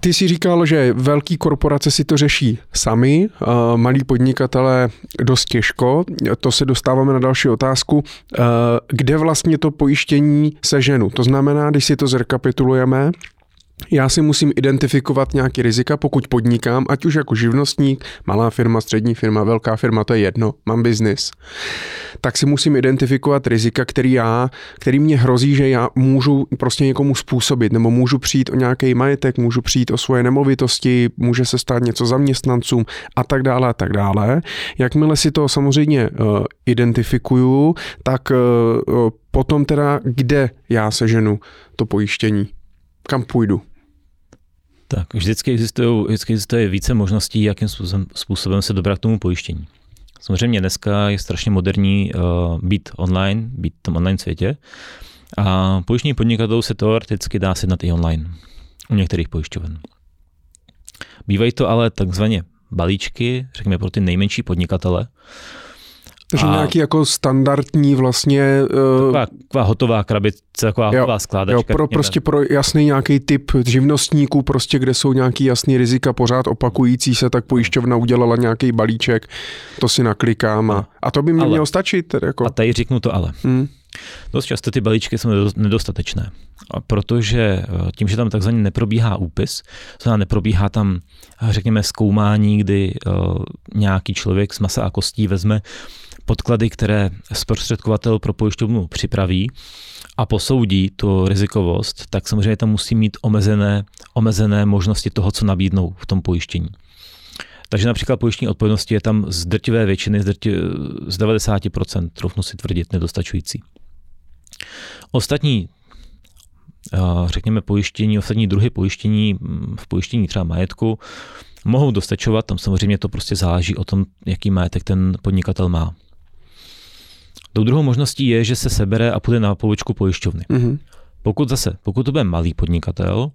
ty si říkal, že velký korporace si to řeší sami, malí podnikatelé dost těžko. To se dostáváme na další otázku. Kde vlastně to pojištění seženu? To znamená, když si to zrekapitulujeme, já si musím identifikovat nějaký rizika, pokud podnikám, ať už jako živnostník, malá firma, střední firma, velká firma, to je jedno, mám biznis. Tak si musím identifikovat rizika, který já, který mě hrozí, že já můžu prostě někomu způsobit, nebo můžu přijít o nějaký majetek, můžu přijít o svoje nemovitosti, může se stát něco zaměstnancům a tak dále a tak dále. Jakmile si to samozřejmě uh, identifikuju, tak uh, potom teda kde já seženu to pojištění? Kam půjdu? Tak vždycky vždycky existuje více možností, jakým způsobem, způsobem se dobrat k tomu pojištění. Samozřejmě dneska je strašně moderní uh, být online, být v tom online světě. A pojištění podnikatelů se teoreticky dá sjednat i online u některých pojišťoven. Bývají to ale takzvaně balíčky, řekněme pro ty nejmenší podnikatele, takže a nějaký jako standardní vlastně... Uh, taková, taková hotová krabice, taková jo, hotová skládačka. Jo, pro, prostě pro jasný nějaký typ živnostníků, prostě kde jsou nějaký jasný rizika pořád opakující se, tak pojišťovna udělala nějaký balíček, to si naklikám a, a to by mi ale, mělo stačit. Tedy jako. A tady řeknu to ale. Hmm. Dost často ty balíčky jsou nedostatečné, a protože eh, tím, že tam takzvaně neprobíhá úpis, to znamená neprobíhá tam, řekněme, zkoumání, kdy nějaký člověk z masa a kostí vezme podklady, které zprostředkovatel pro pojišťovnu připraví a posoudí tu rizikovost, tak samozřejmě tam musí mít omezené, omezené možnosti toho, co nabídnou v tom pojištění. Takže například pojištění odpovědnosti je tam z drtivé většiny, z, drti, z 90%, troufnu si tvrdit, nedostačující. Ostatní řekněme pojištění, ostatní druhy pojištění v pojištění třeba majetku mohou dostačovat, tam samozřejmě to prostě záleží o tom, jaký majetek ten podnikatel má. Tou druhou možností je, že se sebere a půjde na pobočku pojišťovny. Mm-hmm. Pokud zase, pokud to bude malý podnikatel,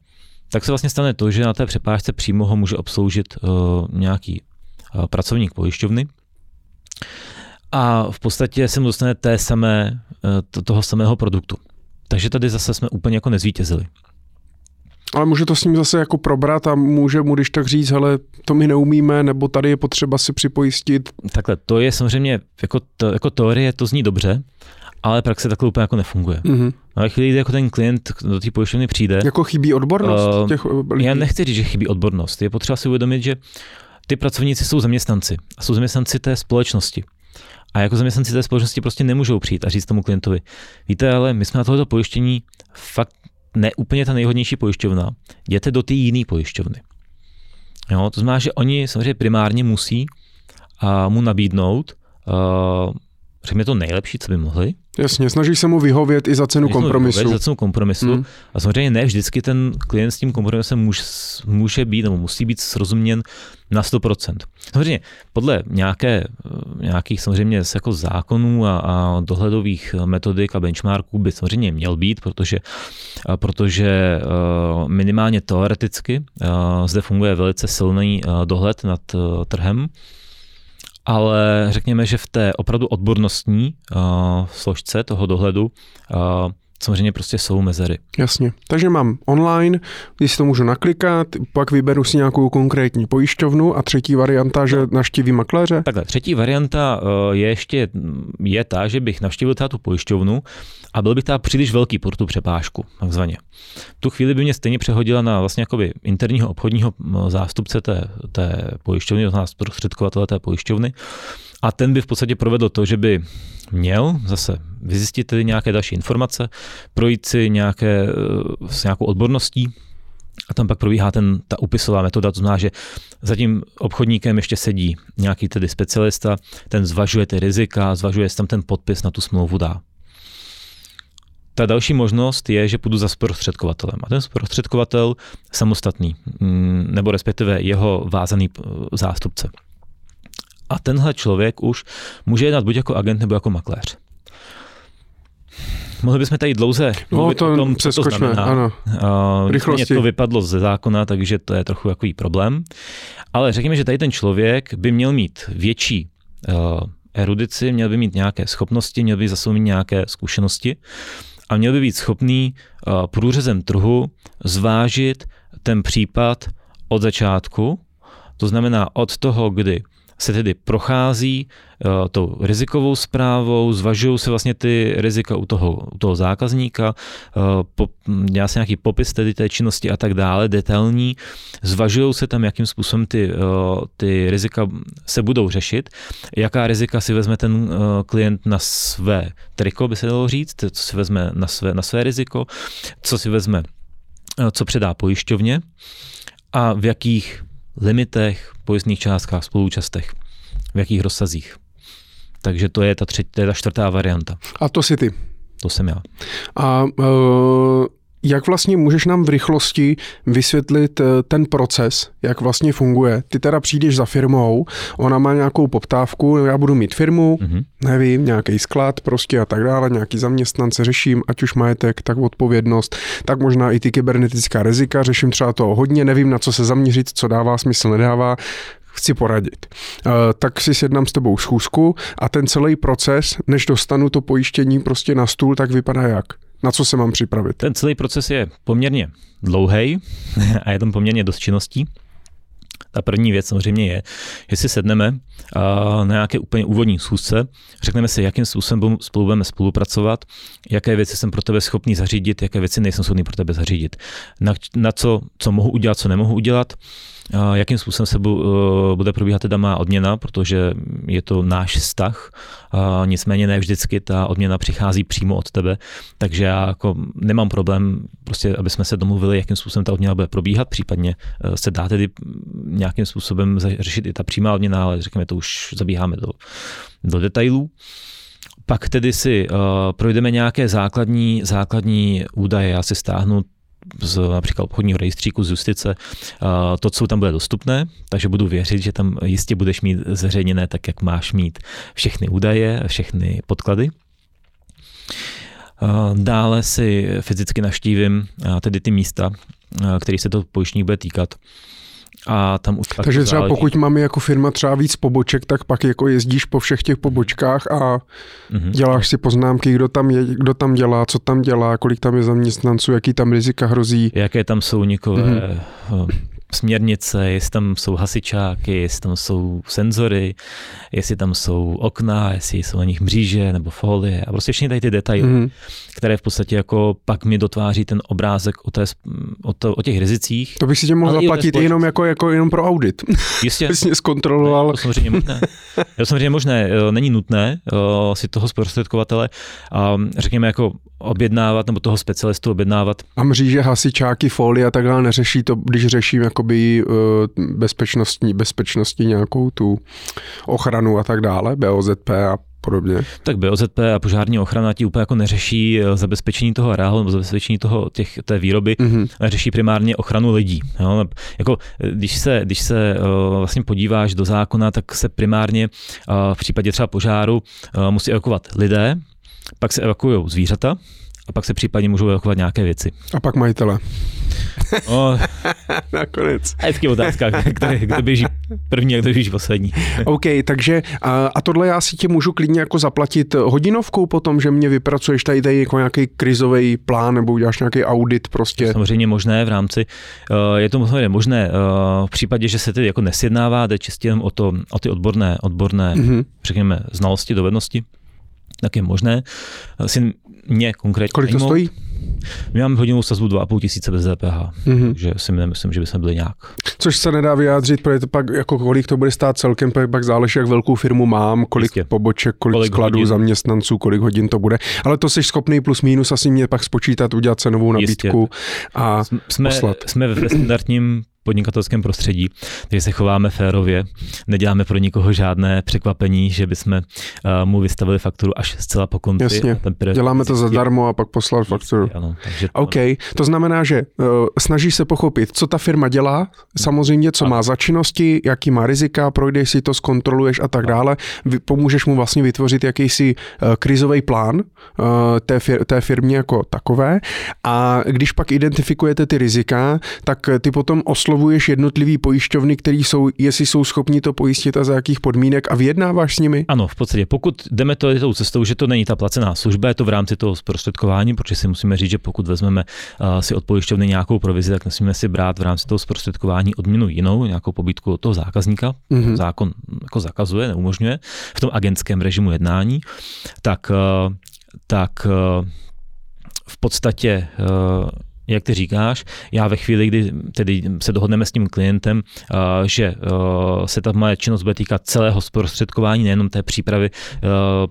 tak se vlastně stane to, že na té přepážce přímo ho může obsloužit uh, nějaký uh, pracovník pojišťovny a v podstatě se mu dostane té samé, uh, toho samého produktu. Takže tady zase jsme úplně jako nezvítězili. Ale může to s ním zase jako probrat a může mu když tak říct, hele, to my neumíme, nebo tady je potřeba si připojistit. Takhle, to je samozřejmě, jako, to, jako teorie to zní dobře, ale praxe takhle úplně jako nefunguje. Mm-hmm. No a chvíli, kdy jako ten klient do té pojišťovny přijde. Jako chybí odbornost uh, těch lidí. Já nechci říct, že chybí odbornost. Je potřeba si uvědomit, že ty pracovníci jsou zaměstnanci a jsou zaměstnanci té společnosti. A jako zaměstnanci té společnosti prostě nemůžou přijít a říct tomu klientovi, víte, ale my jsme na tohoto pojištění fakt ne úplně ta nejhodnější pojišťovna, jděte do té jiné pojišťovny. Jo, to znamená, že oni samozřejmě primárně musí a, mu nabídnout, a, řekněme to nejlepší, co by mohli, Jasně, snaží se mu vyhovět i za cenu kompromisu. Vyhovět za cenu kompromisu. Hmm. A samozřejmě ne vždycky ten klient s tím kompromisem může, může být nebo musí být srozuměn na 100%. Samozřejmě podle nějaké, nějakých samozřejmě jako zákonů a, a dohledových metodik a benchmarků by samozřejmě měl být, protože, protože minimálně teoreticky zde funguje velice silný dohled nad trhem ale řekněme, že v té opravdu odbornostní uh, složce toho dohledu uh, samozřejmě prostě jsou mezery. Jasně. Takže mám online, když si to můžu naklikat, pak vyberu si nějakou konkrétní pojišťovnu a třetí varianta, že navštívím makléře? Takhle, třetí varianta je ještě je ta, že bych navštívil tu pojišťovnu a byl bych ta příliš velký pro tu přepážku, takzvaně. V tu chvíli by mě stejně přehodila na vlastně jakoby interního obchodního zástupce té, té pojišťovny, to znamená zprostředkovatele té pojišťovny a ten by v podstatě provedl to, že by měl zase vyzjistit tedy nějaké další informace, projít si nějaké, eh, s nějakou odborností, a tam pak probíhá ten, ta upisová metoda, to znamená, že za tím obchodníkem ještě sedí nějaký tedy specialista, ten zvažuje ty rizika, zvažuje, jestli tam ten podpis na tu smlouvu dá. Ta další možnost je, že půjdu za zprostředkovatelem. A ten zprostředkovatel samostatný, mm, nebo respektive jeho vázaný eh, zástupce. A tenhle člověk už může jednat buď jako agent nebo jako makléř. mohli bychom tady dlouze no, mluvit to o tom, co to znamená. ano. Uh, Rychlosti. to vypadlo ze zákona, takže to je trochu takový problém. Ale řekněme, že tady ten člověk by měl mít větší uh, erudici, měl by mít nějaké schopnosti, měl by zase mít nějaké zkušenosti a měl by být schopný uh, průřezem trhu zvážit ten případ od začátku, to znamená od toho, kdy se tedy prochází uh, tou rizikovou zprávou, zvažují se vlastně ty rizika u toho, u toho zákazníka, uh, po, dělá se nějaký popis tedy té činnosti a tak dále, detailní, zvažují se tam, jakým způsobem ty, uh, ty rizika se budou řešit, jaká rizika si vezme ten uh, klient na své triko, by se dalo říct, co si vezme na své, na své riziko, co si vezme, uh, co předá pojišťovně a v jakých limitech, pojistných částkách, spoluúčastech, v jakých rozsazích. Takže to je ta, třetí, to je ta čtvrtá varianta. A to si ty. To jsem já. A uh, jak vlastně můžeš nám v rychlosti vysvětlit eh, ten proces, jak vlastně funguje? Ty teda přijdeš za firmou, ona má nějakou poptávku, já budu mít firmu, mm-hmm. nevím, nějaký sklad prostě a tak dále, nějaký zaměstnance řeším, ať už majetek, tak odpovědnost, tak možná i ty kybernetická rizika, řeším třeba to hodně, nevím na co se zaměřit, co dává smysl, nedává, chci poradit. Uh, tak si sednám s tebou schůzku a ten celý proces, než dostanu to pojištění prostě na stůl, tak vypadá jak? Na co se mám připravit? Ten celý proces je poměrně dlouhý a je tam poměrně dost činností. Ta první věc samozřejmě je, že si sedneme na nějaké úplně úvodní schůzce, řekneme si, jakým způsobem spolu budeme spolupracovat, jaké věci jsem pro tebe schopný zařídit, jaké věci nejsem schopný pro tebe zařídit, na, na co, co mohu udělat, co nemohu udělat, jakým způsobem se eh, bude probíhat teda má odměna, protože je to náš vztah, nicméně ne vždycky ta odměna přichází přímo od tebe, takže já jako nemám problém, prostě, aby jsme se domluvili, jakým způsobem ta odměna bude probíhat, případně eh, se dá tedy nějakým způsobem řešit i ta přímá odměna, ale řekněme, to už zabíháme do, do detailů. Pak tedy si uh, projdeme nějaké základní, základní údaje. Já si stáhnu z například obchodního rejstříku z justice to, co tam bude dostupné, takže budu věřit, že tam jistě budeš mít zveřejněné tak, jak máš mít všechny údaje, všechny podklady. Dále si fyzicky naštívím tedy ty místa, které se to pojištění bude týkat a tam už Takže třeba záleží. pokud máme jako firma třeba víc poboček, tak pak jako jezdíš po všech těch pobočkách a mm-hmm. děláš si poznámky, kdo tam, je, kdo tam dělá, co tam dělá, kolik tam je zaměstnanců, jaký tam rizika hrozí. Jaké tam jsou unikové mm-hmm směrnice, jestli tam jsou hasičáky, jestli tam jsou senzory, jestli tam jsou okna, jestli jsou na nich mříže nebo folie a prostě všechny tady ty detaily, mm-hmm. které v podstatě jako pak mi dotváří ten obrázek o, té, o, to, o těch rizicích. To bych si tě mohl zaplatit jenom, jako, jako jenom pro audit. Jistě. Mě zkontroloval. Ne, to samozřejmě možné. to samozřejmě možné. Není nutné si toho zprostředkovatele řekněme jako objednávat, nebo toho specialistu objednávat. A mříže, hasičáky, folie a tak dále neřeší to, když řeším jakoby uh, bezpečnostní, bezpečnostní nějakou tu ochranu a tak dále, BOZP a podobně. Tak BOZP a požární ochrana ti úplně jako neřeší eh, zabezpečení toho areálu nebo zabezpečení toho, těch, té výroby, mm-hmm. řeší primárně ochranu lidí. Jo? Jako, eh, když se, když se uh, vlastně podíváš do zákona, tak se primárně uh, v případě třeba požáru uh, musí evakuovat lidé, pak se evakuují zvířata a pak se případně můžou evakuovat nějaké věci. A pak majitele. No, Nakonec. A je otázka, který, kdo běží první a kdo běží poslední. OK, takže a, a tohle já si tě můžu klidně jako zaplatit hodinovkou potom, že mě vypracuješ tady, tady jako nějaký krizový plán nebo uděláš nějaký audit prostě. Samozřejmě možné v rámci, uh, je to samozřejmě možné uh, v případě, že se tedy jako nesjednává, jde čistě jenom o, to, o ty odborné, odborné, mm-hmm. řekněme, znalosti, dovednosti, tak je možné. Asi mě konkrétně. Kolik to stojí? My máme hodinovou sazbu 2,5 tisíce bez DPH, mm-hmm. takže si nemyslím, že bychom byli nějak. Což se nedá vyjádřit, protože to pak, jako kolik to bude stát celkem, pak, pak záleží, jak velkou firmu mám, kolik Jistě. poboček, kolik, kolik skladů, hodin. zaměstnanců, kolik hodin to bude. Ale to jsi schopný plus minus asi mě pak spočítat, udělat cenovou nabídku Jistě. a jsme, poslat. Jsme ve standardním podnikatelském prostředí, takže se chováme férově, neděláme pro nikoho žádné překvapení, že bychom uh, mu vystavili fakturu až zcela po konci. Jasně, děláme to zadarmo a pak poslat fakturu. Ano, takže to... OK, to znamená, že uh, snažíš se pochopit, co ta firma dělá, samozřejmě, co má za činnosti, jaký má rizika, projdeš si to, zkontroluješ a tak dále, pomůžeš mu vlastně vytvořit jakýsi uh, krizový plán uh, té, fir- té firmě jako takové. A když pak identifikujete ty rizika, tak ty potom oslovuješ jednotlivý pojišťovny, který jsou, jestli jsou schopni to pojistit a za jakých podmínek a vyjednáváš s nimi? Ano, v podstatě, pokud jdeme to tou cestou, že to není ta placená služba, je to v rámci toho zprostředkování, protože si musíme říct, že pokud vezmeme uh, si od pojišťovny nějakou provizi, tak nesmíme si brát v rámci toho zprostředkování odměnu jinou, nějakou pobídku od toho zákazníka. Mm-hmm. Zákon jako zakazuje, neumožňuje v tom agentském režimu jednání. Tak, uh, tak uh, v podstatě jak ty říkáš, já ve chvíli, kdy tedy se dohodneme s tím klientem, že se ta moje činnost bude týkat celého zprostředkování, nejenom té přípravy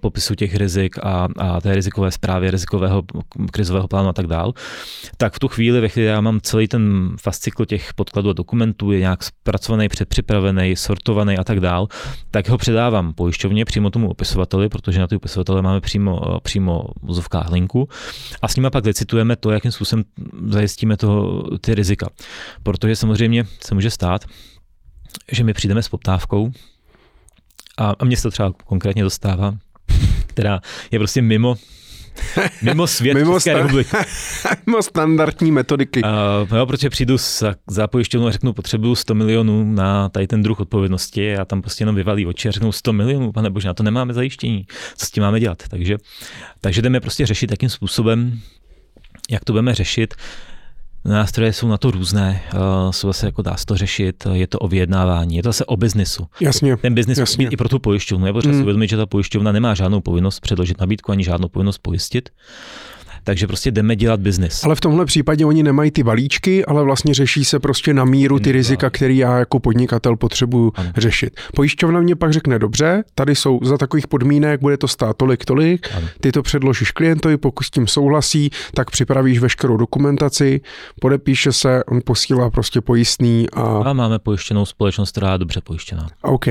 popisu těch rizik a, a té rizikové zprávy, rizikového krizového plánu a tak dál, tak v tu chvíli, ve chvíli já mám celý ten fascykl těch podkladů a dokumentů, je nějak zpracovaný, předpřipravený, sortovaný a tak dál, tak ho předávám pojišťovně přímo tomu opisovateli, protože na ty opisovatele máme přímo, přímo v linku. A s nimi pak licitujeme to, jakým způsobem zajistíme to, ty rizika. Protože samozřejmě se může stát, že my přijdeme s poptávkou a, a mně se to třeba konkrétně dostává, která je prostě mimo Mimo svět mimo České republiky. mimo standardní metodiky. Uh, jo, protože přijdu za, za pojišťovnou a řeknu, potřebuju 100 milionů na tady ten druh odpovědnosti a tam prostě jenom vyvalí oči a řeknou 100 milionů, pane bože, na to nemáme zajištění. Co s tím máme dělat? Takže, takže jdeme prostě řešit, jakým způsobem jak to budeme řešit? Nástroje jsou na to různé, uh, jsou zase jako dá se to řešit, je to o vyjednávání, je to zase o biznisu. Jasně. Ten biznis musí být i pro tu pojišťovnu. Je potřeba mm. si uvědomit, že ta pojišťovna nemá žádnou povinnost předložit nabídku ani žádnou povinnost pojistit takže prostě jdeme dělat biznis. Ale v tomhle případě oni nemají ty balíčky, ale vlastně řeší se prostě na míru ty rizika, který já jako podnikatel potřebuju ano. řešit. Pojišťovna mě pak řekne, dobře, tady jsou za takových podmínek, bude to stát tolik, tolik, ano. ty to předložíš klientovi, pokud s tím souhlasí, tak připravíš veškerou dokumentaci, podepíše se, on posílá prostě pojistný a... A máme pojištěnou společnost, která je dobře pojištěná. OK.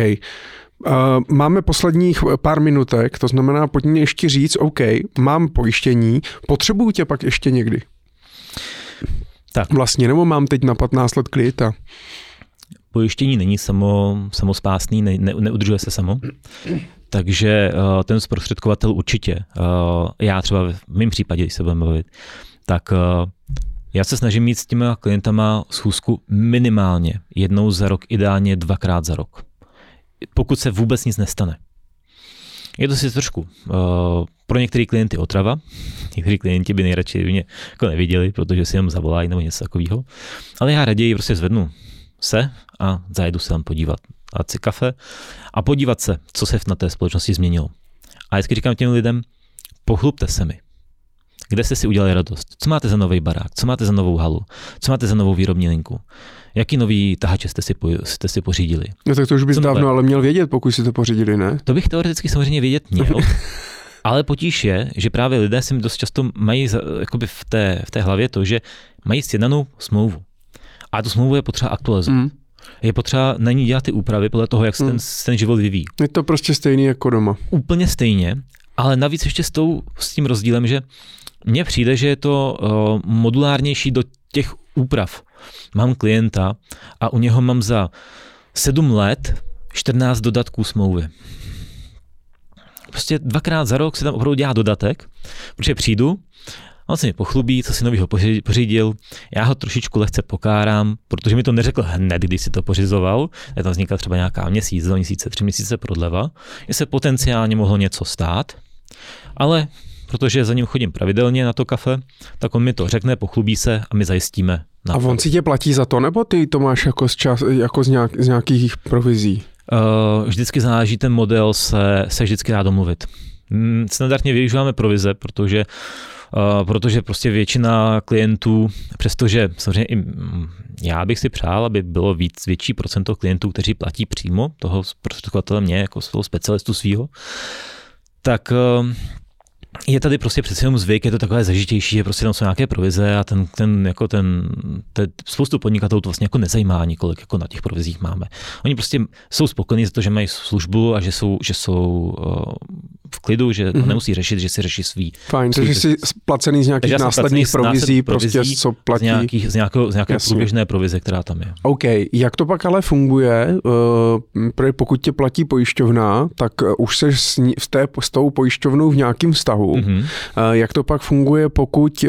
Máme posledních pár minutek, to znamená, pojďme ještě říct, OK, mám pojištění, potřebuju tě pak ještě někdy. Tak. Vlastně, nebo mám teď na 15 let klienta. Pojištění není samo, samospásný, ne, ne, neudržuje se samo. Takže uh, ten zprostředkovatel určitě, uh, já třeba v mém případě, když se budeme bavit, tak uh, já se snažím mít s těmi klientama schůzku minimálně jednou za rok, ideálně dvakrát za rok pokud se vůbec nic nestane. Je to si trošku uh, pro některé klienty otrava. Někteří klienti by nejradši mě jako neviděli, protože si jenom zavolají nebo něco takového. Ale já raději prostě zvednu se a zajedu se tam podívat. A si kafe a podívat se, co se na té společnosti změnilo. A vždycky říkám těm lidem, pochlupte se mi. Kde jste si udělali radost? Co máte za nový barák? Co máte za novou halu? Co máte za novou výrobní linku? Jaký nový tahače jste si, po, jste si pořídili? No tak to už bys dávno ale měl vědět, pokud si to pořídili, ne? To bych teoreticky samozřejmě vědět měl. ale potíž je, že právě lidé si dost často mají jakoby v, té, v té hlavě to, že mají sjednanou smlouvu. A tu smlouvu je potřeba aktualizovat. Mm. Je potřeba na ní dělat ty úpravy podle toho, jak se mm. ten, ten život vyvíjí. Je to prostě stejný jako doma. Úplně stejně, ale navíc ještě s, tou, s tím rozdílem, že mně přijde, že je to uh, modulárnější do těch úprav. Mám klienta a u něho mám za 7 let 14 dodatků smlouvy. Prostě dvakrát za rok si tam opravdu dělá dodatek, protože přijdu, on se mi pochlubí, co si novýho pořídil, já ho trošičku lehce pokárám, protože mi to neřekl hned, když si to pořizoval, je tam vznikla třeba nějaká měsíc, dva měsíce, tři měsíce prodleva, že se potenciálně mohlo něco stát, ale protože za ním chodím pravidelně na to kafe, tak on mi to řekne, pochlubí se a my zajistíme. Na a on si tě platí za to, nebo ty to máš jako z, čas, jako z, nějak, z nějakých provizí? Uh, vždycky záleží ten model, se, se vždycky dá domluvit. Hmm, standardně využíváme provize, protože Uh, protože prostě většina klientů, přestože samozřejmě i já bych si přál, aby bylo víc, větší procento klientů, kteří platí přímo toho zprostředkovatele mě, jako toho specialistu svého, tak uh, je tady prostě přece jenom zvyk, je to takové zažitější, že prostě tam jsou nějaké provize a ten, ten jako ten, ten spoustu podnikatelů to vlastně jako nezajímá ani kolik jako na těch provizích máme. Oni prostě jsou spokojení za to, že mají službu a že jsou, že jsou uh, v klidu, že mm-hmm. nemusí řešit, že si řeší svý. Fajn, takže jsi placený z nějakých následných provizí, prostě co platí. Z, nějakých, z, nějakého, z nějaké průběžné provize, která tam je. OK, jak to pak ale funguje, uh, pokud tě platí pojišťovna, tak už jsi s, s, té, s tou pojišťovnou v nějakém vztahu. Mm-hmm. Uh, jak to pak funguje, pokud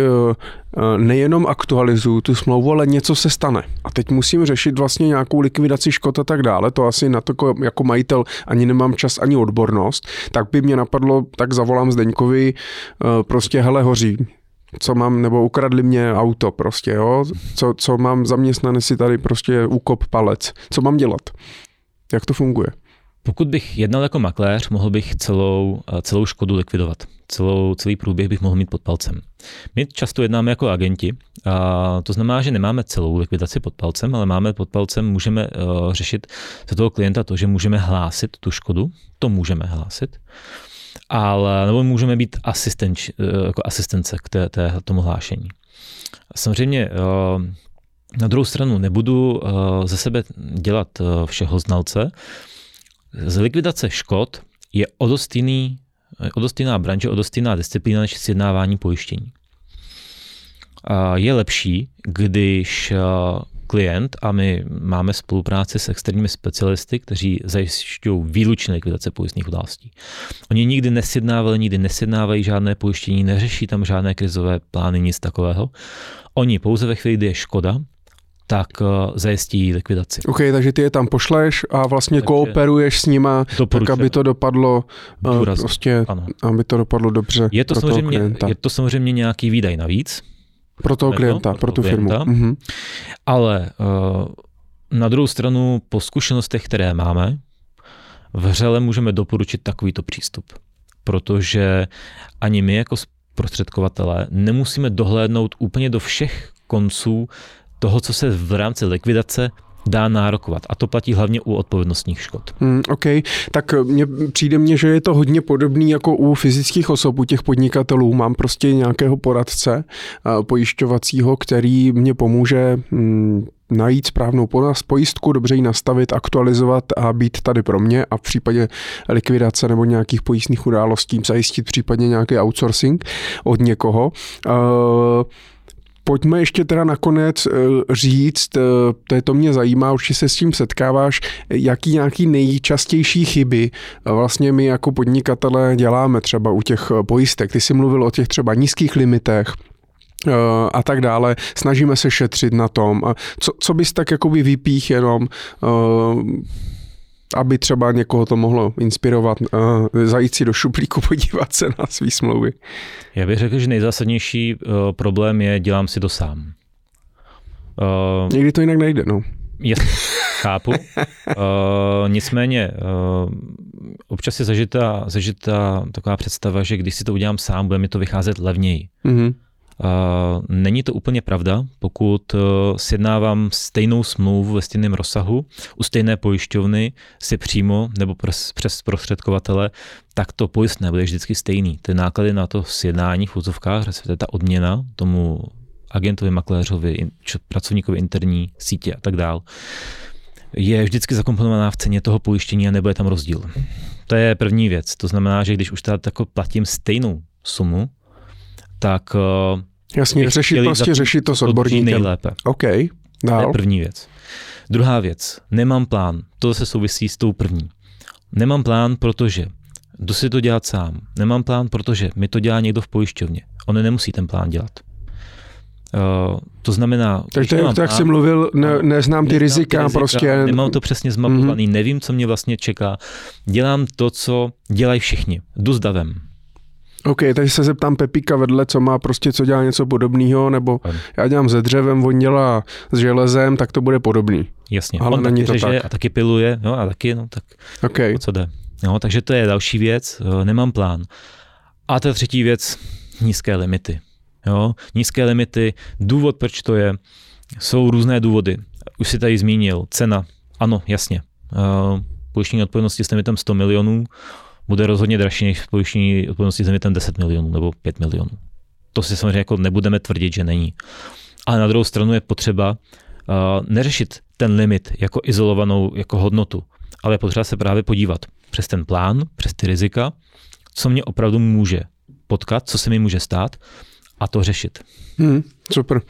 nejenom aktualizuju tu smlouvu, ale něco se stane. A teď musím řešit vlastně nějakou likvidaci škod a tak dále. To asi na to jako majitel ani nemám čas, ani odbornost. Tak by mě napadlo, tak zavolám Zdeňkovi, prostě hele hoří, co mám, nebo ukradli mě auto prostě, jo, co, co mám zaměstnanec si tady prostě úkop palec, co mám dělat, jak to funguje. Pokud bych jednal jako makléř, mohl bych celou, celou škodu likvidovat. Celou, celý průběh bych mohl mít pod palcem. My často jednáme jako agenti, a to znamená, že nemáme celou likvidaci pod palcem, ale máme pod palcem, můžeme uh, řešit za toho klienta to, že můžeme hlásit tu škodu, to můžeme hlásit, ale nebo můžeme být asistent, uh, jako asistence k té, té, tomu hlášení. Samozřejmě uh, na druhou stranu nebudu ze sebe dělat všeho znalce, z likvidace škod je odostýný, odostýná branže, odostýná disciplína než sjednávání pojištění. Je lepší, když klient a my máme spolupráci s externími specialisty, kteří zajišťují výlučně likvidace pojistných událostí. Oni nikdy nesjednávali, nikdy nesjednávají žádné pojištění, neřeší tam žádné krizové plány, nic takového. Oni pouze ve chvíli, kdy je škoda, tak uh, zajistí likvidaci. OK, takže ty je tam pošleš a vlastně takže kooperuješ s nima, tak aby to dopadlo uh, prostě, ano. aby to dopadlo dobře je to pro samozřejmě, toho klienta. Je to samozřejmě nějaký výdaj navíc. Pro toho klienta, pro, pro tu firmu. Klienta, mm-hmm. Ale uh, na druhou stranu po zkušenostech, které máme, vřele můžeme doporučit takovýto přístup. Protože ani my jako prostředkovatelé nemusíme dohlédnout úplně do všech konců toho, co se v rámci likvidace dá nárokovat. A to platí hlavně u odpovědnostních škod. Hmm, OK, tak mně, přijde mně, že je to hodně podobný jako u fyzických osob, u těch podnikatelů. Mám prostě nějakého poradce pojišťovacího, který mě pomůže hmm, najít správnou pojistku, dobře ji nastavit, aktualizovat a být tady pro mě a v případě likvidace nebo nějakých pojistných událostí zajistit případně nějaký outsourcing od někoho. Uh, Pojďme ještě teda nakonec eh, říct, eh, to, je, to mě zajímá, určitě se s tím setkáváš, jaký nějaký nejčastější chyby eh, vlastně my jako podnikatelé děláme třeba u těch pojistek. Ty jsi mluvil o těch třeba nízkých limitech, a tak dále. Snažíme se šetřit na tom. Co, co bys tak jakoby vypích jenom aby třeba někoho to mohlo inspirovat, uh, zajít si do šuplíku, podívat se na svý smlouvy? Já bych řekl, že nejzásadnější uh, problém je dělám si to sám. Uh, Někdy to jinak nejde, no. Jasně, chápu. uh, nicméně, uh, občas je zažitá, zažitá taková představa, že když si to udělám sám, bude mi to vycházet levněji. Mm-hmm. Není to úplně pravda, pokud e, sjednávám stejnou smlouvu ve stejném rozsahu u stejné pojišťovny si přímo nebo přes prostředkovatele, tak to pojistné bude vždycky stejný. Ty náklady na to sjednání v úzovkách, respektive ta odměna tomu agentovi, makléřovi, pracovníkovi interní sítě a tak dál, je vždycky zakomponovaná v ceně toho pojištění a nebude tam rozdíl. To je první věc. To znamená, že když už teda tako platím stejnou sumu, tak uh, Jasně, řešit prostě, řešit to s odborníkem. Nejlépe. OK, dál. To je první věc. Druhá věc, nemám plán. To se souvisí s tou první. Nemám plán, protože jdu si to dělat sám. Nemám plán, protože mi to dělá někdo v pojišťovně. On nemusí ten plán dělat. Uh, to znamená... Takže jak, jak jsi mluvil, ne, neznám ty rizika, rizika, prostě... Nemám to přesně zmapovaný, mm-hmm. nevím, co mě vlastně čeká. Dělám to, co dělají všichni. Jdu s davem. OK, takže se zeptám Pepíka vedle, co má prostě, co dělá něco podobného, nebo ano. já dělám se dřevem, on dělá s železem, tak to bude podobný. Jasně, ale on není taky to řeže tak. a taky piluje, no a taky, no tak okay. co jde. No, takže to je další věc, eh, nemám plán. A ta třetí věc, nízké limity. Jo, nízké limity, důvod, proč to je, jsou různé důvody. Už si tady zmínil, cena, ano, jasně. Uh, pojištění odpovědnosti s limitem 100 milionů, bude rozhodně dražší než pojištění odpovědnosti země ten 10 milionů nebo 5 milionů. To si samozřejmě jako nebudeme tvrdit, že není. Ale na druhou stranu je potřeba uh, neřešit ten limit jako izolovanou jako hodnotu, ale je potřeba se právě podívat přes ten plán, přes ty rizika, co mě opravdu může potkat, co se mi může stát a to řešit. Hmm, super.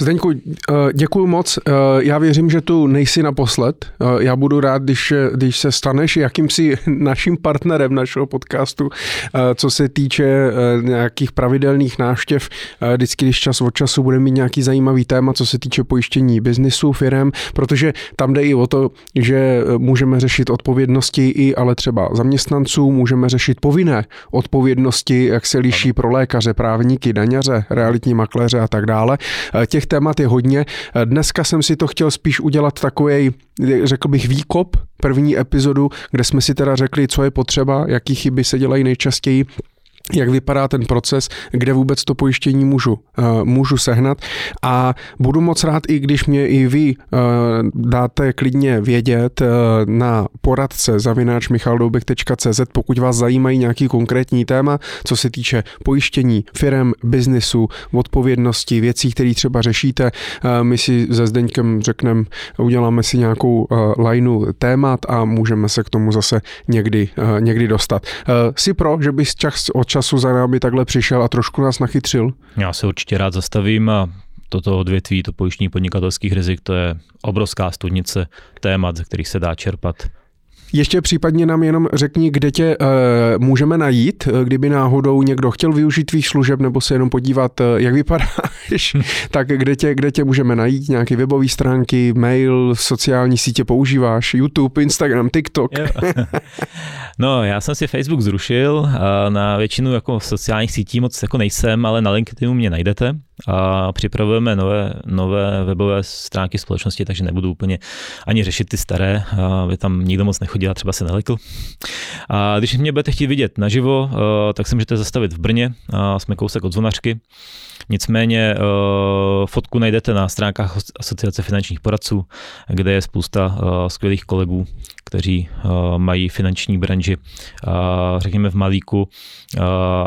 Zdeňku, eh, děkuji moc. Eh, já věřím, že tu nejsi naposled. Eh, já budu rád, když, když se staneš jakýmsi naším partnerem našeho podcastu, co se týče nějakých pravidelných náštěv. Vždycky, když čas od času bude mít nějaký zajímavý téma, co se týče pojištění biznisu, firem, protože tam jde i o to, že můžeme řešit odpovědnosti i ale třeba zaměstnanců, můžeme řešit povinné odpovědnosti, jak se liší pro lékaře, právníky, daňaře, realitní makléře a tak dále. Eh, těch témat je hodně. Eh, dneska jsem si to chtěl spíš udělat takový, řekl bych, výkop, první epizodu, kde jsme si teda řekli, co je potřeba, jaký chyby se dělají nejčastěji jak vypadá ten proces, kde vůbec to pojištění můžu, uh, můžu sehnat a budu moc rád, i když mě i vy uh, dáte klidně vědět uh, na poradce zavináč michaldoubek.cz, pokud vás zajímají nějaký konkrétní téma, co se týče pojištění, firem, biznisu, odpovědnosti, věcí, které třeba řešíte. My si se Zdeňkem řekneme, uděláme si nějakou lineu témat a můžeme se k tomu zase někdy, někdy dostat. Si pro, že bys čas od času za námi takhle přišel a trošku nás nachytřil? Já se určitě rád zastavím a toto odvětví, to pojištění podnikatelských rizik, to je obrovská studnice témat, ze kterých se dá čerpat ještě případně nám jenom řekni, kde tě uh, můžeme najít, eh, kdyby náhodou někdo chtěl využít tvých služeb nebo se jenom podívat, uh, jak vypadáš, tak kde tě, kde tě můžeme najít, nějaké webové stránky, mail, sociální sítě používáš, YouTube, Instagram, TikTok. no, já jsem si Facebook zrušil, na většinu jako sociálních sítí moc jako nejsem, ale na LinkedInu mě najdete a připravujeme nové, nové webové stránky společnosti, takže nebudu úplně ani řešit ty staré, aby tam nikdo moc nechodil a třeba se nelekl. A když mě budete chtít vidět naživo, tak se můžete zastavit v Brně, jsme kousek od Zvonařky. Nicméně fotku najdete na stránkách Asociace finančních poradců, kde je spousta skvělých kolegů, kteří mají finanční branži, řekněme v malíku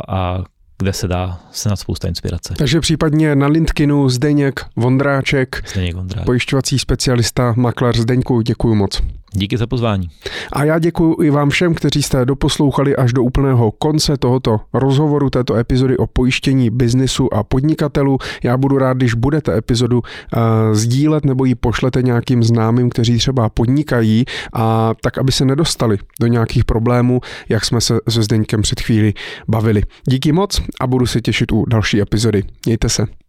a kde se dá se spousta inspirace. Takže případně na LinkedInu Zdeněk Vondráček, Zdeněk Vondráček. pojišťovací specialista, makléř Zdeňku, děkuji moc. Díky za pozvání. A já děkuji i vám všem, kteří jste doposlouchali až do úplného konce tohoto rozhovoru, této epizody o pojištění biznisu a podnikatelů. Já budu rád, když budete epizodu uh, sdílet nebo ji pošlete nějakým známým, kteří třeba podnikají, a tak, aby se nedostali do nějakých problémů, jak jsme se se Zdeňkem před chvíli bavili. Díky moc a budu se těšit u další epizody. Mějte se.